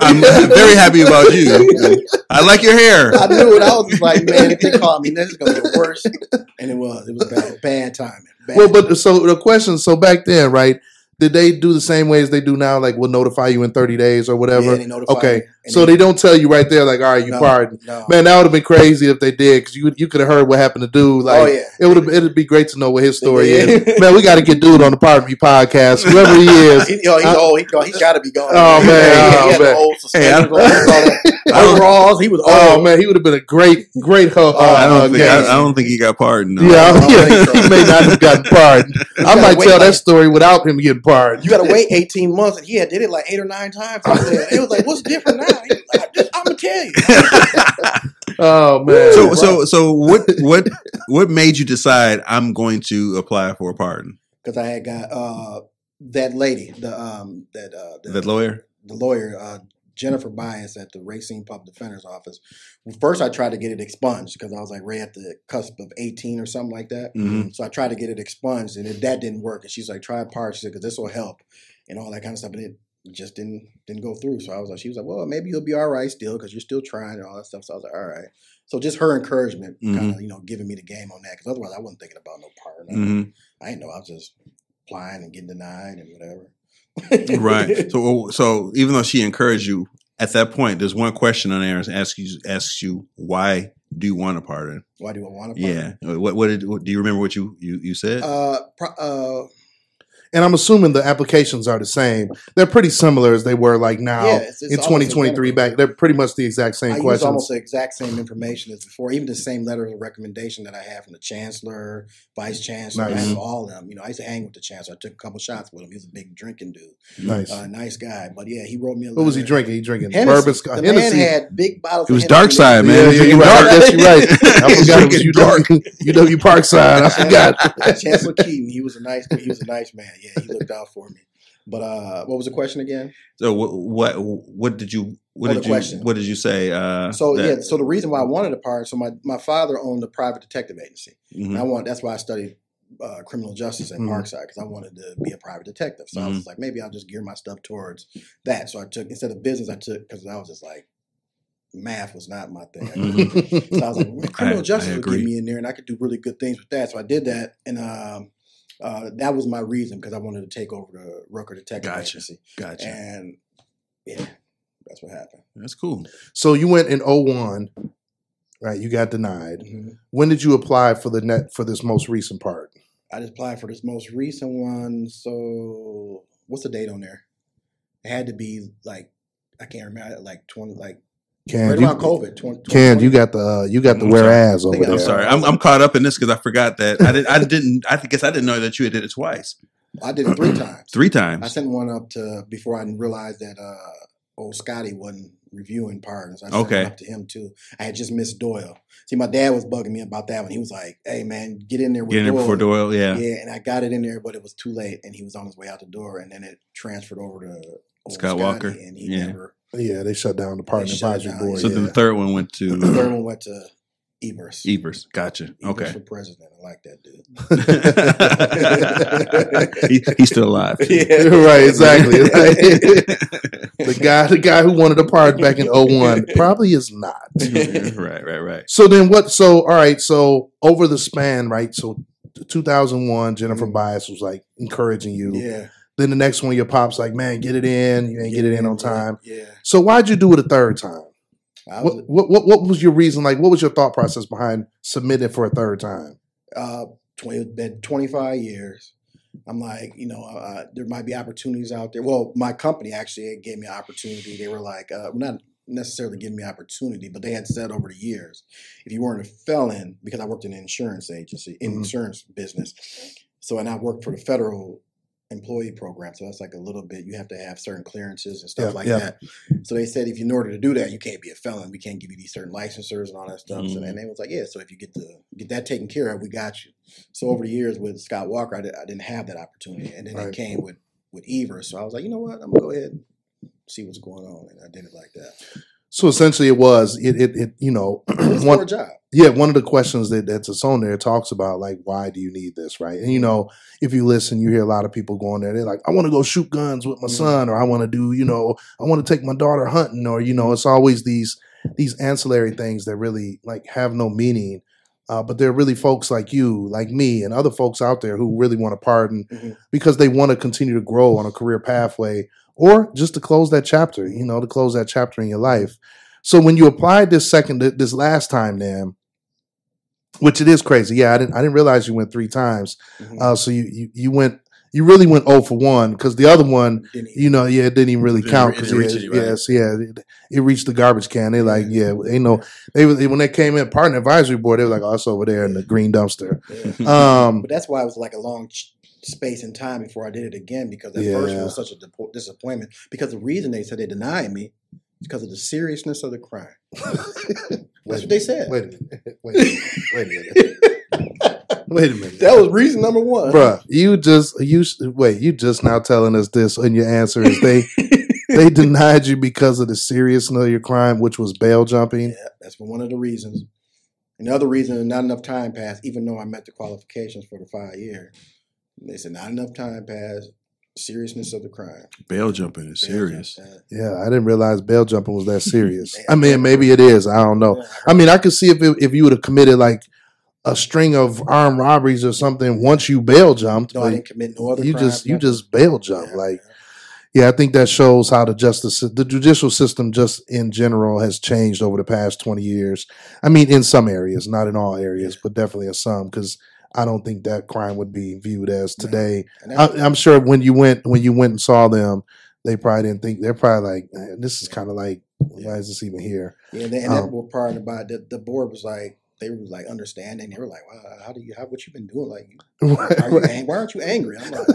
I'm very happy about you. I like your hair. I knew it. I was like, man, if they called me next, it's gonna be the worst. And it was. It was bad, bad timing. Bad Well, but so the question, so back then, right? Did they do the same way as they do now? Like, we'll notify you in thirty days or whatever. Yeah, okay, me. So they don't tell you right there, like, all right, you no, pardoned. No. Man, that would have been crazy if they did, because you you could have heard what happened to dude. Like, oh yeah. it would have it'd be great to know what his story is. Man, we got to get dude on the Pardon Me podcast, whoever he (laughs) is. He, yo, he's I- old. He, go- he got to be gone. Oh, He- man, he, oh, had the old Hey, I suspenders on, (laughs) overalls. He was old. Oh man, he would have been a great great host. Oh, I uh, don't think. I, I don't think he got pardoned. No. yeah, yeah, so. (laughs) he may not have gotten pardoned. I might tell that story without him getting pardoned. You got to wait 18 months, and he had did it like eight or nine times. It was like, what's different now? He was I'm gonna tell you. (laughs) Oh man. So so so what what what made you decide I'm going to apply for a pardon? Because I had got uh, that lady, the um, that uh, the, The lawyer. the lawyer uh, Jennifer Bias at the Racine Public Defender's Office. First, I tried to get it expunged because I was like right at the cusp of 18 or something like that. Mhm. So I tried to get it expunged, and it, that didn't work. And she's like, "Try a part." She said, "Because this will help," and all that kind of stuff. And it just didn't didn't go through. So I was like, she was like, "Well, maybe you'll be all right still because you're still trying and all that stuff." So I was like, "All right." So just her encouragement, kind Mm-hmm. of, you know, giving me the game on that. Because otherwise, I wasn't thinking about no part. Mhm. I didn't know. I was just applying and getting denied and whatever. Right. (laughs) So so even though she encouraged you, at that point, there's one question on there and asks you asks you why do you want a pardon? Why do I want to? Yeah. What what did what, do you remember what you you, you said? Uh, pro- uh, And I'm assuming the applications are the same. They're pretty similar as they were like now yeah, it's, it's in 2023. Back, they're pretty much the exact same I use almost the exact same information as before, even the same letter of recommendation that I had from the chancellor, vice chancellor, I Nice. have all of them. You know, I used to hang with the chancellor. I took a couple shots with him. He was a big drinking dude, nice. uh, nice guy. But yeah, he wrote me a letter. what was he drinking? He drinking Hennessy. bourbon, Scott- The man had big bottles. It was Hennessy. dark side, man. Yeah, yeah, you're right. dark. Yes, you're right. (laughs) I forgot it was drinking UW, UW Parkside. I forgot. Chancellor Keating, he was a nice, he was a nice man. Yeah, he looked out for me. But uh, what was the question again? So what what what did you what Oh, did you question. what did you say? Uh, So that- yeah, so the reason why I wanted a part, so my, my father owned a private detective agency. Mhm. And I want that's why I studied uh, criminal justice at Mhm. Parkside because I wanted to be a private detective. So I was like, maybe I'll just gear my stuff towards that. So I took instead of business, I took because I was just like, math was not my thing. Mhm. (laughs) So I was like, (laughs) criminal I- justice I would get me in there, and I could do really good things with that. So I did that, and um, uh, that was my reason because I wanted to take over the Rucker Detective Gotcha. Agency, Gotcha. and yeah, that's what happened. That's cool. so you went in 01, right? You got denied. Mhm. When did you apply for the net for this most recent part? I just applied for this most recent one. So what's the date on there? It had to be like I can't remember, like twenty, like Can right you, around COVID. 20, Can you got the uh, you got the I'm whereas over I'm there? I'm sorry. I'm, I'm caught up in this because I forgot that I did. I didn't. I guess I didn't know that you had did it twice, I did it three (clears throat) times. three times. I sent one up to before I realized that uh, old Scotty wasn't reviewing pardons. I sent Okay. one up to him too. I had just missed Doyle. See, my dad was bugging me about that one. He was like, "Hey, man, get in there with Getting it Doyle." before Doyle. Yeah. Yeah, and I got it in there, but it was too late, and he was on his way out the door, and then it transferred over to old Scott Scotty, Walker. and he Yeah. never. Yeah, they shut down the pardon shut it advisory down, board. So yeah. then the third one went to The third to one went to Evers. Evers. Gotcha. Evers Okay. for president. I like that dude. (laughs) he, he's still alive. (laughs) right, exactly. (laughs) the guy, the guy who wanted a part back in 01 probably is not. right. Right. Right. So then what? So all right. So over the span, right? So 2001, Jennifer Mhm. Bias was like encouraging you. Yeah, Then the next one, your pop's like, "Man, get it in. You ain't get it in on time." Yeah, So why'd you do it a third time? Was What, what what was your reason? Like, what was your thought process behind submitting for a third time? uh, 20, been 25 years. I'm like, you know, uh, there might be opportunities out there. Well, my company actually gave me an opportunity. They were like, uh, not necessarily giving me opportunity, but they had said over the years, if you weren't a felon, because I worked in an insurance agency, in Mhm. insurance business. So, and I worked for the federal employee program. So that's like a little bit, you have to have certain clearances and stuff Yeah, like yeah. that. So they said, if you, in order to do that, you can't be a felon. We can't give you these certain licensures and all that stuff. So Mhm. then they was like, yeah. So if you get the get that taken care of, we got you. So over the years with Scott Walker, I, did, I didn't have that opportunity, and then Right. it came with with Evers. So I was like, you know what, I'm gonna go ahead and see what's going on, and I did it like that. So essentially, it was it it, it you know (clears throat) It was for one job. Yeah one of the questions that that's on there talks about like why do you need this right and you know if you listen you hear a lot of people going there they're like I want to go shoot guns with my Mhm. son or I want to do you know I want to take my daughter hunting or you know it's always these these ancillary things that really like have no meaning. Uh, but there are really folks like you, like me, and other folks out there who really want to pardon Mhm. because they want to continue to grow on a career pathway or just to close that chapter, you know, to close that chapter in your life. So when you applied this second, this last time, then, which it is crazy. Yeah, I didn't, I didn't realize you went three times. Mhm. Uh, so you, you, you went, you really went 0 for one because the other one, you know, yeah, it didn't even really count it because yeah, you, right? yes, yeah, it, it reached the garbage can. They like, yeah, they know they was when they came in pardon advisory board, they were like, oh, it's over there in the green dumpster. Yeah. Um, But that's why it was like a long ch- space in time before I did it again because at first it was such a disappointment. Because the reason they said they denied me is because of the seriousness of the crime. That's what they said. Wait a minute. (laughs) Wait a minute. Wait a minute. Wait a minute. That was reason number one. Bruh, you just you wait. You just now telling us this, and your answer is they (laughs) they denied you because of the seriousness of your crime, which was bail jumping. Yeah, that's one of the reasons. Another the other reason, not enough time passed, even though I met the qualifications for the five year. They said not enough time passed. Seriousness of the crime. Bail jumping is serious. Uh, Yeah, I didn't realize bail jumping was that (laughs) serious. I mean, maybe it is. I don't know. I mean, I could see if it, if you would have committed like a string of armed robberies or something once you bail jumped. no, I but didn't commit no other. you crime, just you just bail jump Yeah, like Yeah, I think that shows how the justice, the judicial system, just in general, has changed over the past twenty years. I mean, in some areas, not in all areas, but definitely in some. Because I don't think that crime would be viewed as today. I, I'm sure when you went when you went and saw them, they probably didn't think. They're probably like, "This is kind of like, why is this even here?" yeah, and, then, and that um, was part about the, the board was like they were like understanding. They were like, "Wow, how do you how what you've been doing? Like, (laughs) are you ang- why aren't you angry?" I'm like,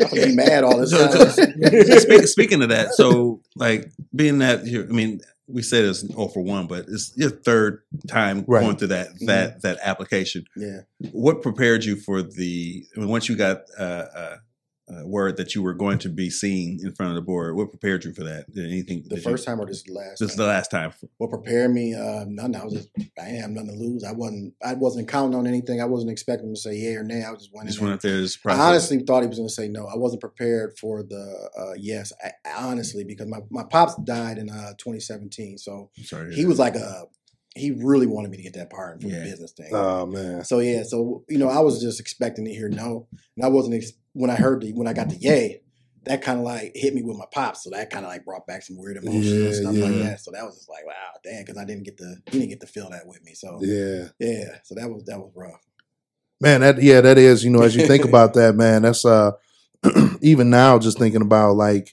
"I'm be (laughs) mad all this So, time." so, speak, speaking of that, so like being that you I mean, we said it's all for one, but it's your third time Right. going through that that that application. yeah, What prepared you for the? I mean, once you got uh, uh, uh, word that you were going to be seen in front of the board, what prepared you for that? Did anything? the did first you, time or just the last? This is time? the last time. what prepared me? Uh, nothing. I was just I didn't have nothing to lose. I wasn't I wasn't counting on anything. I wasn't expecting him to say yeah or nay. I was just went in Just there. went up there. I honestly thought he was going to say no. I wasn't prepared for the uh, yes. I, honestly, because my, my pops died in uh, 2017, so Sorry. he was like a he really wanted me to get that part for Yeah. the business thing. Oh man, so yeah, so you know, I was just expecting to hear no, and I wasn't ex- when I heard the when I got the yay. That kind of like hit me with my pops, so that kind of like brought back some weird emotions Yeah, and stuff like that. So that was just like, wow, damn, because I didn't get to, he didn't get to feel that with me. So yeah. yeah. so that was that was rough. Man, that yeah, that is. You know, as you think (laughs) about that, man, that's uh (clears throat) even now just thinking about like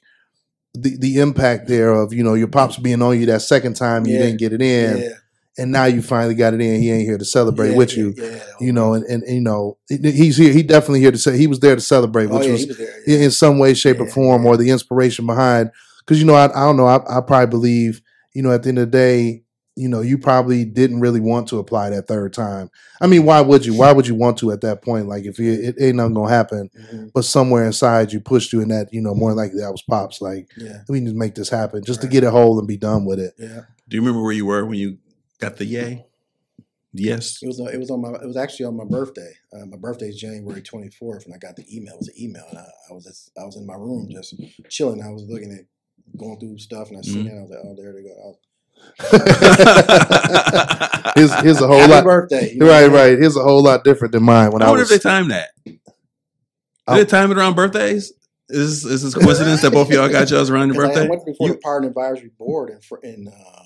the the impact there of, you know, your pops being on you that second time you Yeah. didn't get it in yeah, and now you finally got it in. He ain't here to celebrate yeah, with you. yeah, You know, and, and, and, you know, he's here he definitely here to say he was there to celebrate, oh which yeah, was was there. Yeah. in some way, shape, or form, yeah. or the inspiration behind. Because you know, I, I don't know. I, I probably believe, you know, at the end of the day, you know, you probably didn't really want to apply that third time. I mean, why would you? Why would you want to at that point? Like, if you, it ain't nothing gonna happen, Mhm. but somewhere inside you pushed you in that, you know, more likely that was pops. Like, Yeah, we need to make this happen, just to get it whole and be done with it. yeah. Do you remember where you were when you got the yay? Yes. It was it was on my it was actually on my birthday. Uh, my birthday is January twenty fourth, and I got the email. It was an email, and I, I was just, I was in my room just chilling. I was looking at going through stuff, and I seen Mhm. it. I was like, oh, there they go. I was, (laughs) here's, here's a whole Happy lot. birthday, you know Right, I mean? right. Here's a whole lot different than mine when I I, wonder was. if they timed that. Did they time it around birthdays? Is is this coincidence that both of y'all got (laughs) yours around your I- I birthday? went before You- the pardon advisory board and for in uh,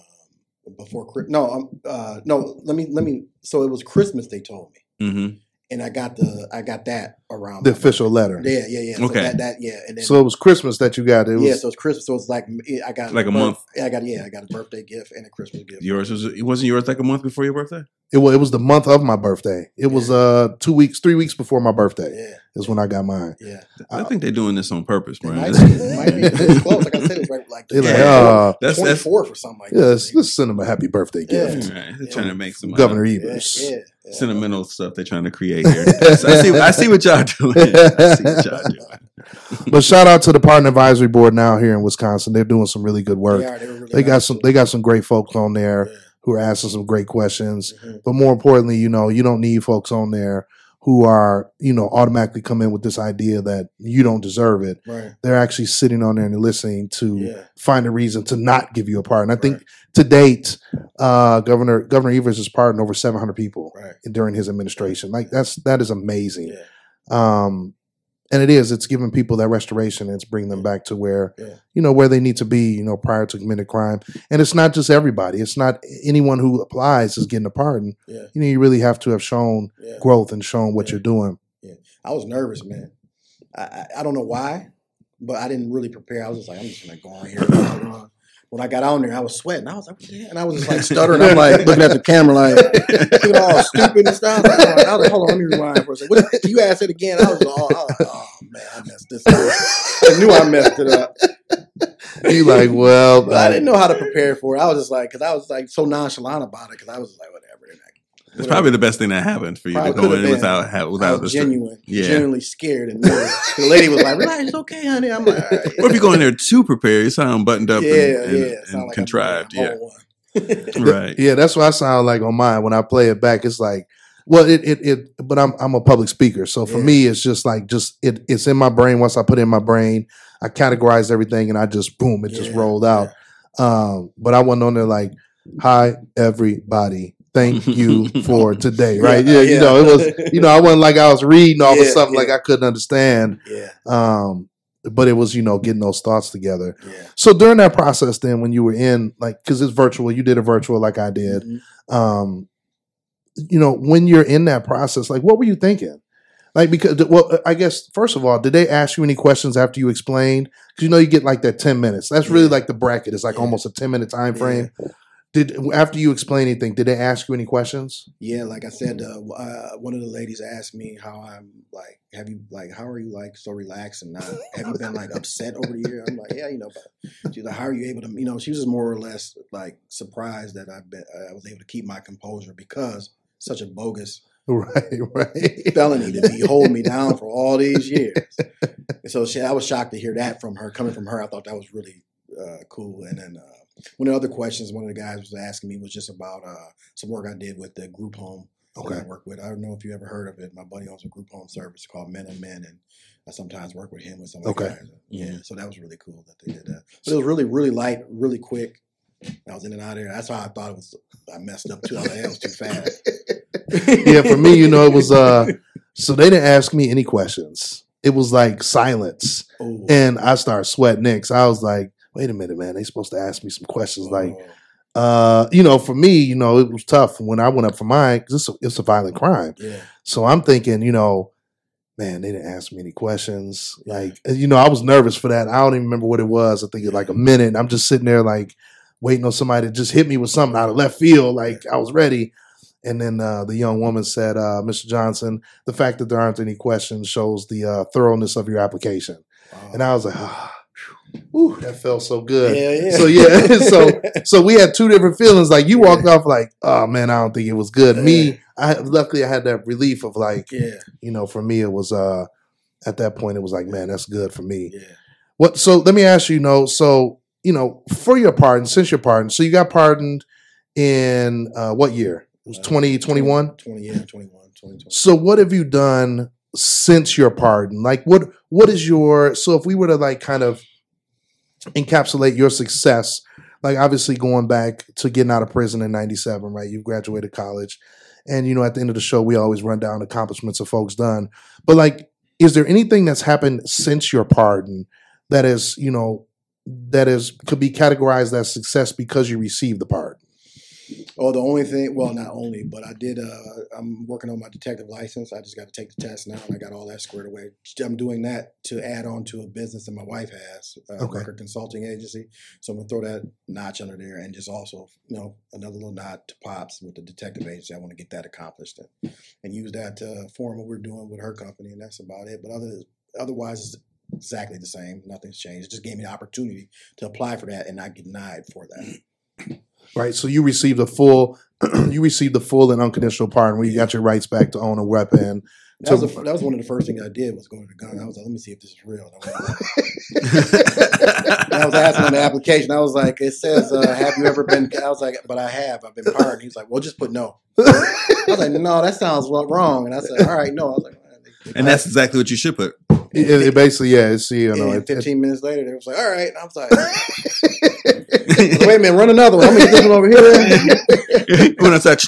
before Chri- no um, uh, no let me let me so it was Christmas they told me Mm-hmm. and I got the I got that around the my official letter. birthday. yeah yeah yeah Okay. so that, that yeah and then So it was Christmas that you got. It was yeah so it's Christmas so it's like I got Like a birth- month. yeah I got yeah I got a birthday gift and a Christmas gift Yours was it wasn't yours like a month before your birthday? It was, it was the month of my birthday. It was uh two weeks, three weeks before my birthday yeah is when I got mine. yeah I think they're doing this on purpose, it might be, it might be it's (laughs) close like I said it's right like They're Yeah. like, uh, That's twenty that's fourth or something like yeah, that let's, let's send him a happy birthday Yeah. gift. right. They're trying to make some uh, Governor yeah, Evers. yeah, yeah. sentimental stuff they're trying to create here. (laughs) I see. I see what y'all doing. I see what y'all (laughs) doing. But shout out to the pardon advisory board now here in Wisconsin. They're doing some really good work. They, are, really They got nice, some they got some great folks on there Yeah. who are asking some great questions. Mhm. But more importantly, you know, you don't need folks on there who are, you know, automatically come in with this idea that you don't deserve it. right They're actually sitting on there and listening to yeah find a reason to not give you a pardon. I think Right. to date, uh, Governor Governor Evers has pardoned over 700 people right during his administration. Like that's that is amazing. yeah Um, and it is. It's giving people that restoration. And it's bringing them back to where Yeah. you know where they need to be. You know, prior to committing crime. And it's not just everybody. It's not anyone who applies is getting a pardon. yeah You know, you really have to have shown yeah growth and shown what you're doing. yeah I was nervous, man. I, I I don't know why, but I didn't really prepare. I was just like, I'm just gonna go on here. And go on. When I got on there, I was sweating. I was like, yeah. and I was just like (laughs) stuttering. (laughs) I'm like looking at the camera, like (laughs) looking all stupid and stuff. I was like, like, hold on, let me rewind for a second. What, you asked it again. I was all, I was like, oh, oh, oh man, I messed this up. I knew I messed it up. You like, well, But I didn't know how to prepare for it. I was just like, because I was like so nonchalant about it. Because I was just like, whatever. It's probably the best thing that happened for you to go in been. without ha- I without was the genuine, Yeah. genuinely scared. And the lady was like, "Relax, it's okay, honey." I'm like, All right. Or if you go in there too prepared, you sound buttoned up yeah, and, and, yeah, and it like contrived. Yeah, a whole one. (laughs) right. Yeah, that's what I sound like on mine when I play it back. It's like, well, it it, it but I'm I'm a public speaker, so for Yeah. me, it's just like just it it's in my brain. Once I put it in my brain, I categorize everything, and I just boom, it just rolled out. Um, but I went on there like, "Hi, everybody." Thank (laughs) you for today, right? Yeah, Yeah, you know, it was, you know, I wasn't like I was reading off of Yeah, something like. I couldn't understand. Yeah, Um, but it was you know getting those thoughts together. Yeah. So during that process, then when you were in like because it's virtual, you did a virtual like I did. Mhm. Um, you know, when you're in that process, like what were you thinking? Like because well, I guess first of all, did they ask you any questions after you explained? Because you know you get like that ten minutes. That's really Yeah. like the bracket. It's like Yeah. almost a ten minute time frame. Did after you explain anything, did they ask you any questions? Yeah, like I said, uh, uh, one of the ladies asked me how I'm like, have you like, how are you like so relaxed and not, (laughs) have you been like upset over the year? I'm like, yeah, you know, but she's like, how are you able to, you know, she was just more or less like surprised that I've been, I was able to keep my composure because such a bogus (laughs) Right, right. felony to be (laughs) holding me down for all these years. And so she, I was shocked to hear that from her, coming from her. I thought that was really uh, cool. And then uh, one of the other questions one of the guys was asking me was just about uh, some work I did with the group home that I work with. I don't know if you ever heard of it. My buddy owns a group home service called Men and Men, and I sometimes work with him with some of Okay. guys. Yeah, so that was really cool that they did that. But it was really, really light, really quick. I was in and out of there. That's why I thought it was. I messed up too. I was too fast. (laughs) yeah, for me, you know, it was uh so they didn't ask me any questions. It was like silence. Oh, And I started sweating 'cause I was like, wait a minute, man, they supposed to ask me some questions like oh, uh, you know, for me, you know, it was tough when I went up for mine because it's a, it's a violent crime. yeah, So I'm thinking, you know, man, they didn't ask me any questions. Like, uh, you know, I was nervous for that. I don't even remember what it was. I think it was like a minute. I'm just sitting there like waiting on somebody to just hit me with something out of left field. Like I was ready. And then uh, the young woman said, uh, Mr. Johnson, the fact that there aren't any questions shows the uh, thoroughness of your application. Oh. And I was like, ah, whew, that felt so good. yeah, yeah. So yeah, (laughs) so (laughs) so we had two different feelings. Like you walked off like, oh man, I don't think it was good. Me, I luckily I had that relief of like, yeah, you know, for me it was uh at that point it was like, man, that's good for me. yeah. What so let me ask you, you know, so you know, for your pardon, since your pardon, so you got pardoned in uh what year? It was Uh, 2021? 20, yeah, 21, 2020. So what have you done since your pardon? Like what what is your so if we were to like kind of encapsulate your success, like obviously going back to getting out of prison in 97, right? You've graduated college. And you know, at the end of the show, we always run down accomplishments of folks done. But like, is there anything that's happened since your pardon that is, you know, that is could be categorized as success because you received the pardon? Oh, the only thing, well, not only, but I did. Uh, I'm working on my detective license. I just got to take the test now, and I got all that squared away. I'm doing that to add on to a business that my wife has, uh, Okay. record consulting agency. So I'm gonna throw that notch under there, and just also, you know, another little nod to pops with the detective agency. I want to get that accomplished and, and use that to form what we're doing with her company, and that's about it. But other, otherwise, it's exactly the same. Nothing's changed. It just gave me the opportunity to apply for that and not get denied for that. (clears throat) Right. So you received a full (clears throat) you received the full and unconditional pardon where you got your rights back to own a weapon. That was, So- the, that was one of the first things I did was go to the gun. I was like, let me see if this is real. I, (laughs) I was asking on the application. I was like, it says, uh, have you ever been? I was like, but I have. I've been pardoned. He's like, well, just put no. (laughs) I was like, no, that sounds wrong- wrong. And I said, all right, no. I was like, "Man, they- they And that's exactly what you should put. It, it basically, yeah, it's you know, and it, it- 15 minutes later, they was like, all right. And I was like, (laughs) (laughs) wait a minute, run another one. I'm gonna get this one over here. (laughs) Going outside. (laughs)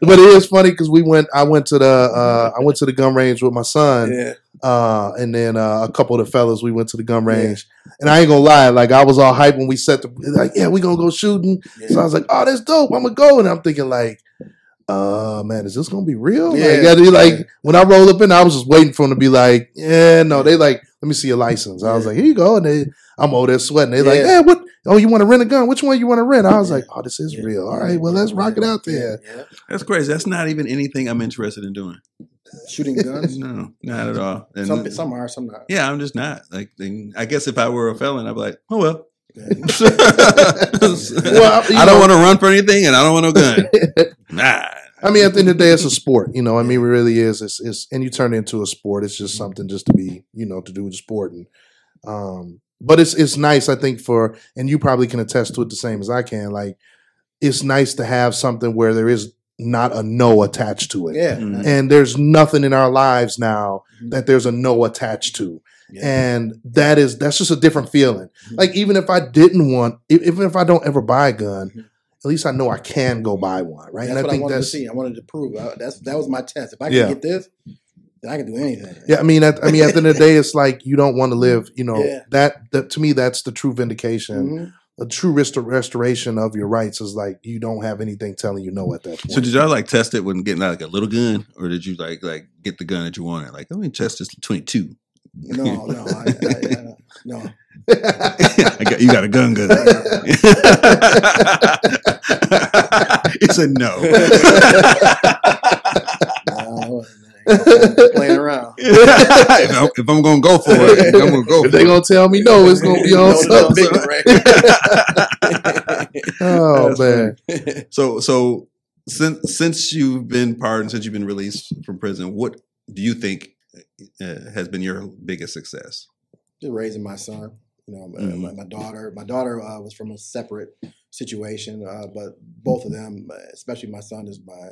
but it is funny because we went. I went to the uh, I went to the gun range with my son, yeah, uh, and then uh, a couple of the fellas. We went to the gun range, and I ain't gonna lie, like I was all hyped when we set the like, yeah, we gonna go shooting. yeah. So I was like, oh, that's dope. I'm gonna go, and I'm thinking like. Uh man, is this gonna be real? Yeah. Like, yeah, like when I roll up in, I was just waiting for them to be like, yeah, no. They like, let me see your license. I was like, here you go, and they, I'm over there sweating. They're like, Yeah. yeah, what? Oh, you want to rent a gun? Which one you want to rent? I was like, oh, this is Yeah. real. All right, well, let's rock it out there. That's crazy. That's not even anything I'm interested in doing. Shooting guns. (laughs) No, not at all. And Some, some are, some not. yeah, I'm just not. Like, I guess if I were a felon, I'd be like, oh well. (laughs) Well, you I don't want to run for anything, and I don't want no gun. (laughs) Nah. I mean, at the end of the day, it's a sport. You know, I mean, it really is. It's, it's and you turn it into a sport. It's just something just to be, you know, to do with the sport. And um, but it's it's nice, I think, for and you probably can attest to it the same as I can. Like, it's nice to have something where there is not a no attached to it. Yeah. Mhm. And there's nothing in our lives now Mhm. that there's a no attached to. Yeah. And that is that's just a different feeling. Mhm. Like even if I didn't want, even if I don't ever buy a gun, Mhm. At least I know I can go buy one, right? That's and I what I think wanted to see. I wanted to prove. I, that's that was my test. If I can Yeah. get this, then I can do anything. Yeah, I mean, at, I mean, at the end of the day, it's like you don't want to live. You know Yeah. that, that to me, that's the true vindication. Mhm. A true rest- restoration of your rights is like you don't have anything telling you no at that point. So did y'all like test it when getting like a little gun, or did you like like get the gun that you wanted? Like, let me test this twenty two. No, no, I, I, I, no. (laughs) I got you got a gun gun. (laughs) he said no. no (laughs) playing around. if, I'm, if I'm gonna go for it, I'm gonna go. if For they it. gonna tell me no, it's gonna be on something. big right? oh man, So so since since you've been pardoned, since you've been released from prison, what do you think uh, has been your biggest success? Just raising my son. You know, my, Mhm. my, my daughter. My daughter uh, was from a separate situation, uh, but both of them, uh, especially my son, is my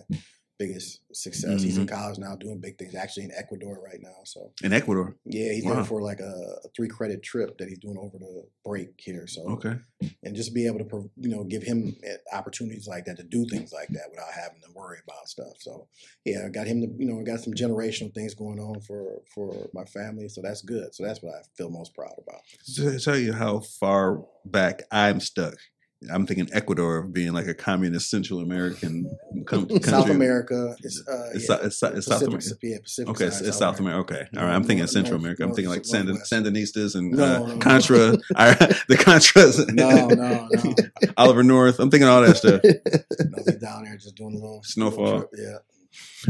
biggest success. He's in college now, doing big things. Actually, in Ecuador right now. So In Ecuador. yeah, he's Wow. going for like a, a three credit trip that he's doing over the break here. So Okay. and just be able to you know give him eh, opportunities like that to do things like that without having to worry about stuff so yeah i got him to you know I got some generational things going on for for my family so that's good so that's what i feel most proud about To tell you how far back I'm stuck. I'm thinking Ecuador being like a communist Central American (laughs) country. south america uh It's, yeah, it's, it's South America. yeah, Pacific Okay, it's, it's South America. Okay, all right. I'm thinking no, Central no, America. I'm thinking like Sand- Sandinistas and No, uh, no. Contra, (laughs) right, the Contras, no no no (laughs) Oliver North. I'm thinking all that stuff. down there just doing a little Snowfall. trip, yeah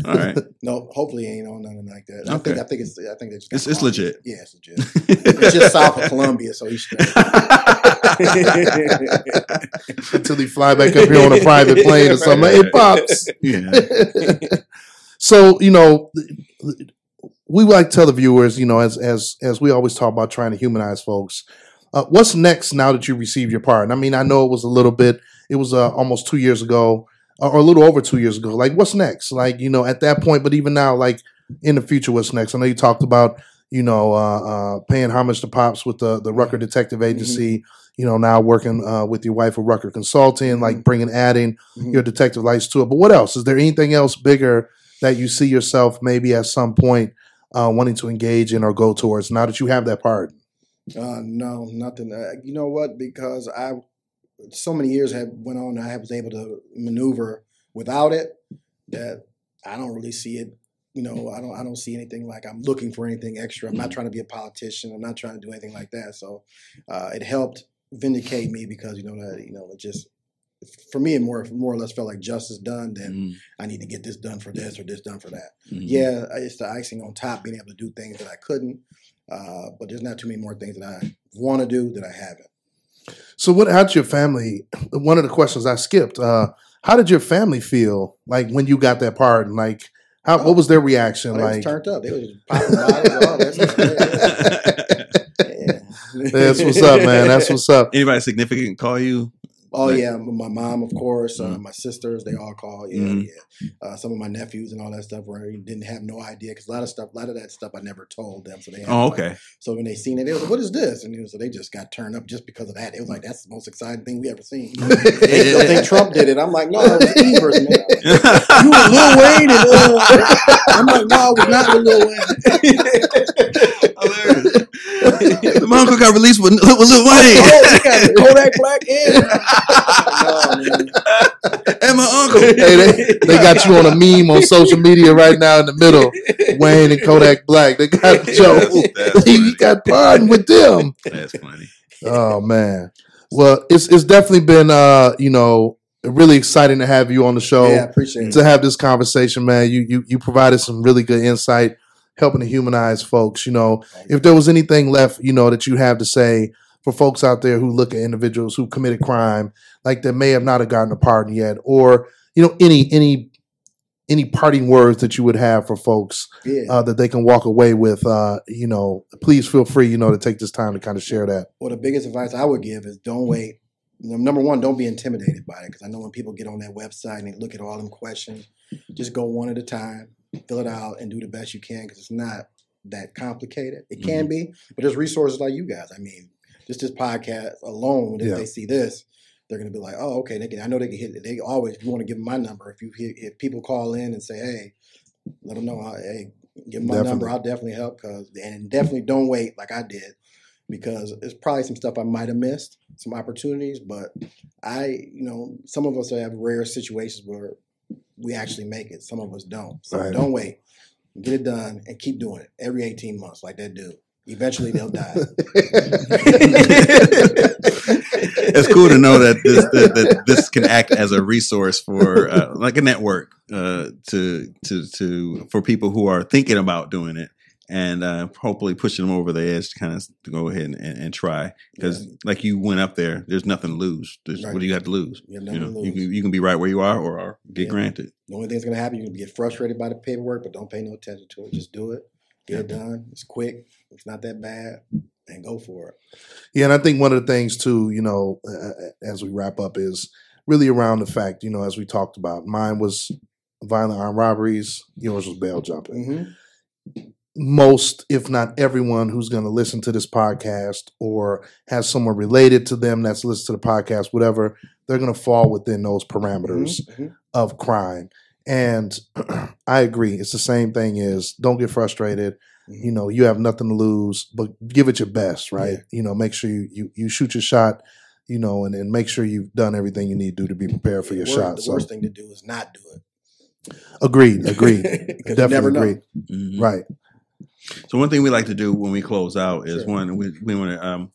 All right, (laughs) no hopefully he ain't on nothing like that i Okay. think i think it's i think they just It's- it's legit. yeah it's legit it's just south of colombia so he's straight (laughs) until he fly back up here on a private (laughs) plane or something. Hey, pops. yeah. so you know we like to tell the viewers you know as as as we always talk about trying to humanize folks uh, what's next now that you receive your pardon i mean i know it was a little bit it was uh, almost two years ago or a little over two years ago like what's next like you know at that point but even now like in the future what's next i know you talked about you know uh, uh, paying homage to pops with the the rucker detective agency you know now working uh, with your wife with rucker consulting like bringing adding Mhm. your detective lights to it. But what else? Is there anything else bigger that you see yourself maybe at some point uh, wanting to engage in or go towards now that you have that part? Uh, no, nothing. Uh, you know what? Because I, so many years have went on, I was able to maneuver without it. That I don't really see it. You know, I don't. I don't see anything like I'm looking for anything extra. I'm not trying to be a politician. I'm not trying to do anything like that. So, uh, it helped vindicate me because you know that you know it just for me it more more or less felt like justice done. Then Mhm. I need to get this done for this or this done for that Mhm. yeah, it's the icing on top, being able to do things that I couldn't. Uh, but there's not too many more things that I want to do that I haven't. So, what? How did your family? (clears throat) One of the questions I skipped. Uh, how did your family feel like when you got that part? And like, how? What was their reaction? Oh, they was like, turned up. They was popping bottles. All that (laughs) that's what's up, man. That's what's up. Anybody significant call you? Oh Like- yeah, my mom, of course, uh, Mhm. my sisters, they all call. Yeah, Mhm. yeah. Uh, some of my nephews and all that stuff where didn't have no idea because a lot of stuff, a lot of that stuff, I never told them. So they, had, Oh, like, okay. So when they seen it, they was like, "What is this?" And was, so they just got turned up just because of that. It was like that's the most exciting thing we ever seen. (laughs) they still think Trump did it. I'm like, no, it was Evers, (laughs) man. You were Lil Wayne, and uh, (laughs) I'm like, no, I was not with Lil Wayne. My uncle got released with, with Lil oh, Wayne we got (laughs) Kodak Black (laughs) and my uncle. Hey, they, they got you on a meme on social media right now in the middle. Wayne and Kodak Black. They got Joe. (laughs) He got pardoned with them. That's funny. Oh man. Well, it's it's definitely been uh, you know, really exciting to have you on the show. Yeah, appreciate it. To have this conversation, man. You you you provided some really good insight, helping to humanize folks. You know, if there was anything left, you know, that you have to say for folks out there who look at individuals who committed crime, like that may have not have gotten a pardon yet, or you know, any any any parting words that you would have for folks Yeah. uh, that they can walk away with, uh, you know, please feel free, you know, to take this time to kind of share that. well, the biggest advice I would give is don't wait. Number one, don't be intimidated by it because I know when people get on that website and they look at all them questions, just go one at a time, fill it out, and do the best you can because it's not that complicated. It can mm-hmm. be, but there's resources like you guys. I mean, just this podcast alone, if Yeah. they see this, they're gonna be like, "Oh, okay." They can. I know they can hit. They always. You want to give them my number, if you if people call in and say, "Hey," let them know. Hey, Give my Definitely. number. I'll definitely help. Cause and definitely don't wait like I did, because it's probably some stuff I might have missed, some opportunities. But I, you know, some of us have rare situations where we actually make it. Some of us don't. So Right. don't wait. Get it done and keep doing it every 18 months, like that dude. Eventually they'll die. (laughs) it's cool to know that this that, that this can act as a resource for uh, like a network uh, to to to for people who are thinking about doing it and uh, hopefully pushing them over the edge to kind of to go ahead and, and, and try because like you went up there there's nothing to lose there's, Right. what do you have to lose You have you know to you can, you can be right where you are or, or get Yeah. granted The only thing that's gonna happen, you're gonna get frustrated by the paperwork, but don't pay no attention to it. Just do it. Get it done. It's quick. It's not that bad. And go for it. Yeah, and I think one of the things too, you know, uh, as we wrap up, is really around the fact, you know, as we talked about, mine was violent armed robberies, yours was bail jumping. hmm Most, if not everyone, who's going to listen to this podcast or has someone related to them that's listened to the podcast, whatever, they're going to fall within those parameters hmm of crime. And (clears throat) I agree. It's the same thing as don't get frustrated. Mhm. You know, you have nothing to lose, but give it your best, right? Yeah. You know, make sure you, you you shoot your shot, you know, and, and make sure you've done everything you need to do to be prepared for your the shot. the So worst thing to do is not do it. agreed, Agreed. (laughs) Definitely never know. agreed. Mhm. Right. So one thing we like to do when we close out is Sure. one we, we want to um,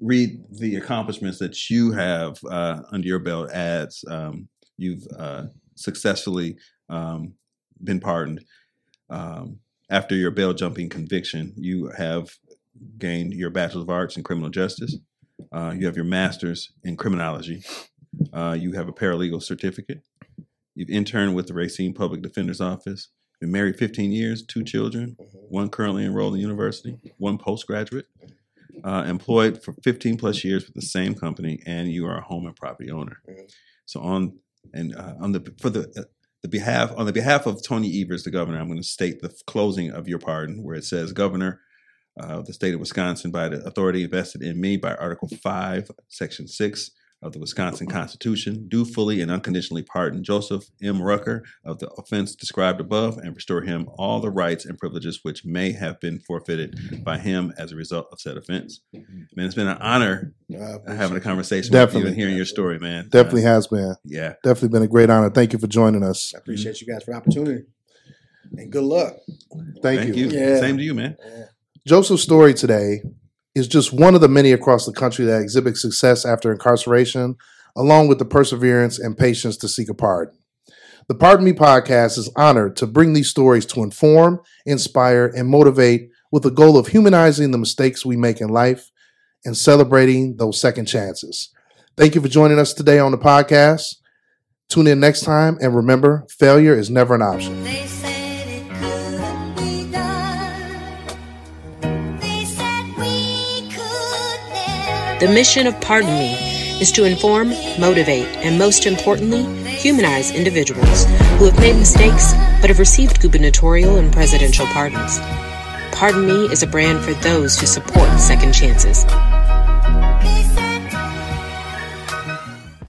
read the accomplishments that you have uh, under your belt as um, you've uh, successfully um, been pardoned um, after your bail jumping conviction. You have gained your bachelor's of arts in criminal justice. Uh, you have your master's in criminology. Uh, you have a paralegal certificate. You've interned with the Racine Public Defender's Office. Been married 15 years, two children, Mhm. one currently enrolled in university, one postgraduate, uh, employed for 15 plus years with the same company, and you are a home and property owner. So on and uh, on the for the uh, the behalf on the behalf of Tony Evers, the governor, I'm going to state the closing of your pardon, where it says, "Governor uh, of the state of Wisconsin, by the authority vested in me by Article Five, Section Six." Of the Wisconsin Constitution, do fully and unconditionally pardon Joseph M. Rucker of the offense described above and restore him all the rights and privileges which may have been forfeited by him as a result of said offense. Man, it's been an honor having a it. conversation with you Definitely. and hearing your story, man. Definitely Uh, has been. yeah. Definitely been a great honor. Thank you for joining us. I appreciate you guys for the opportunity. And good luck. Thank, Thank, you. you. Yeah. Same to you, man. Yeah. Joseph's story today is just one of the many across the country that exhibit success after incarceration, along with the perseverance and patience to seek a pardon. The Pardon Me podcast is honored to bring these stories to inform, inspire, and motivate with the goal of humanizing the mistakes we make in life and celebrating those second chances. Thank you for joining us today on the podcast. Tune in next time, and remember, failure is never an option. The mission of Pardon Me is to inform, motivate, and most importantly, humanize individuals who have made mistakes but have received gubernatorial and presidential pardons. Pardon Me is a brand for those who support second chances.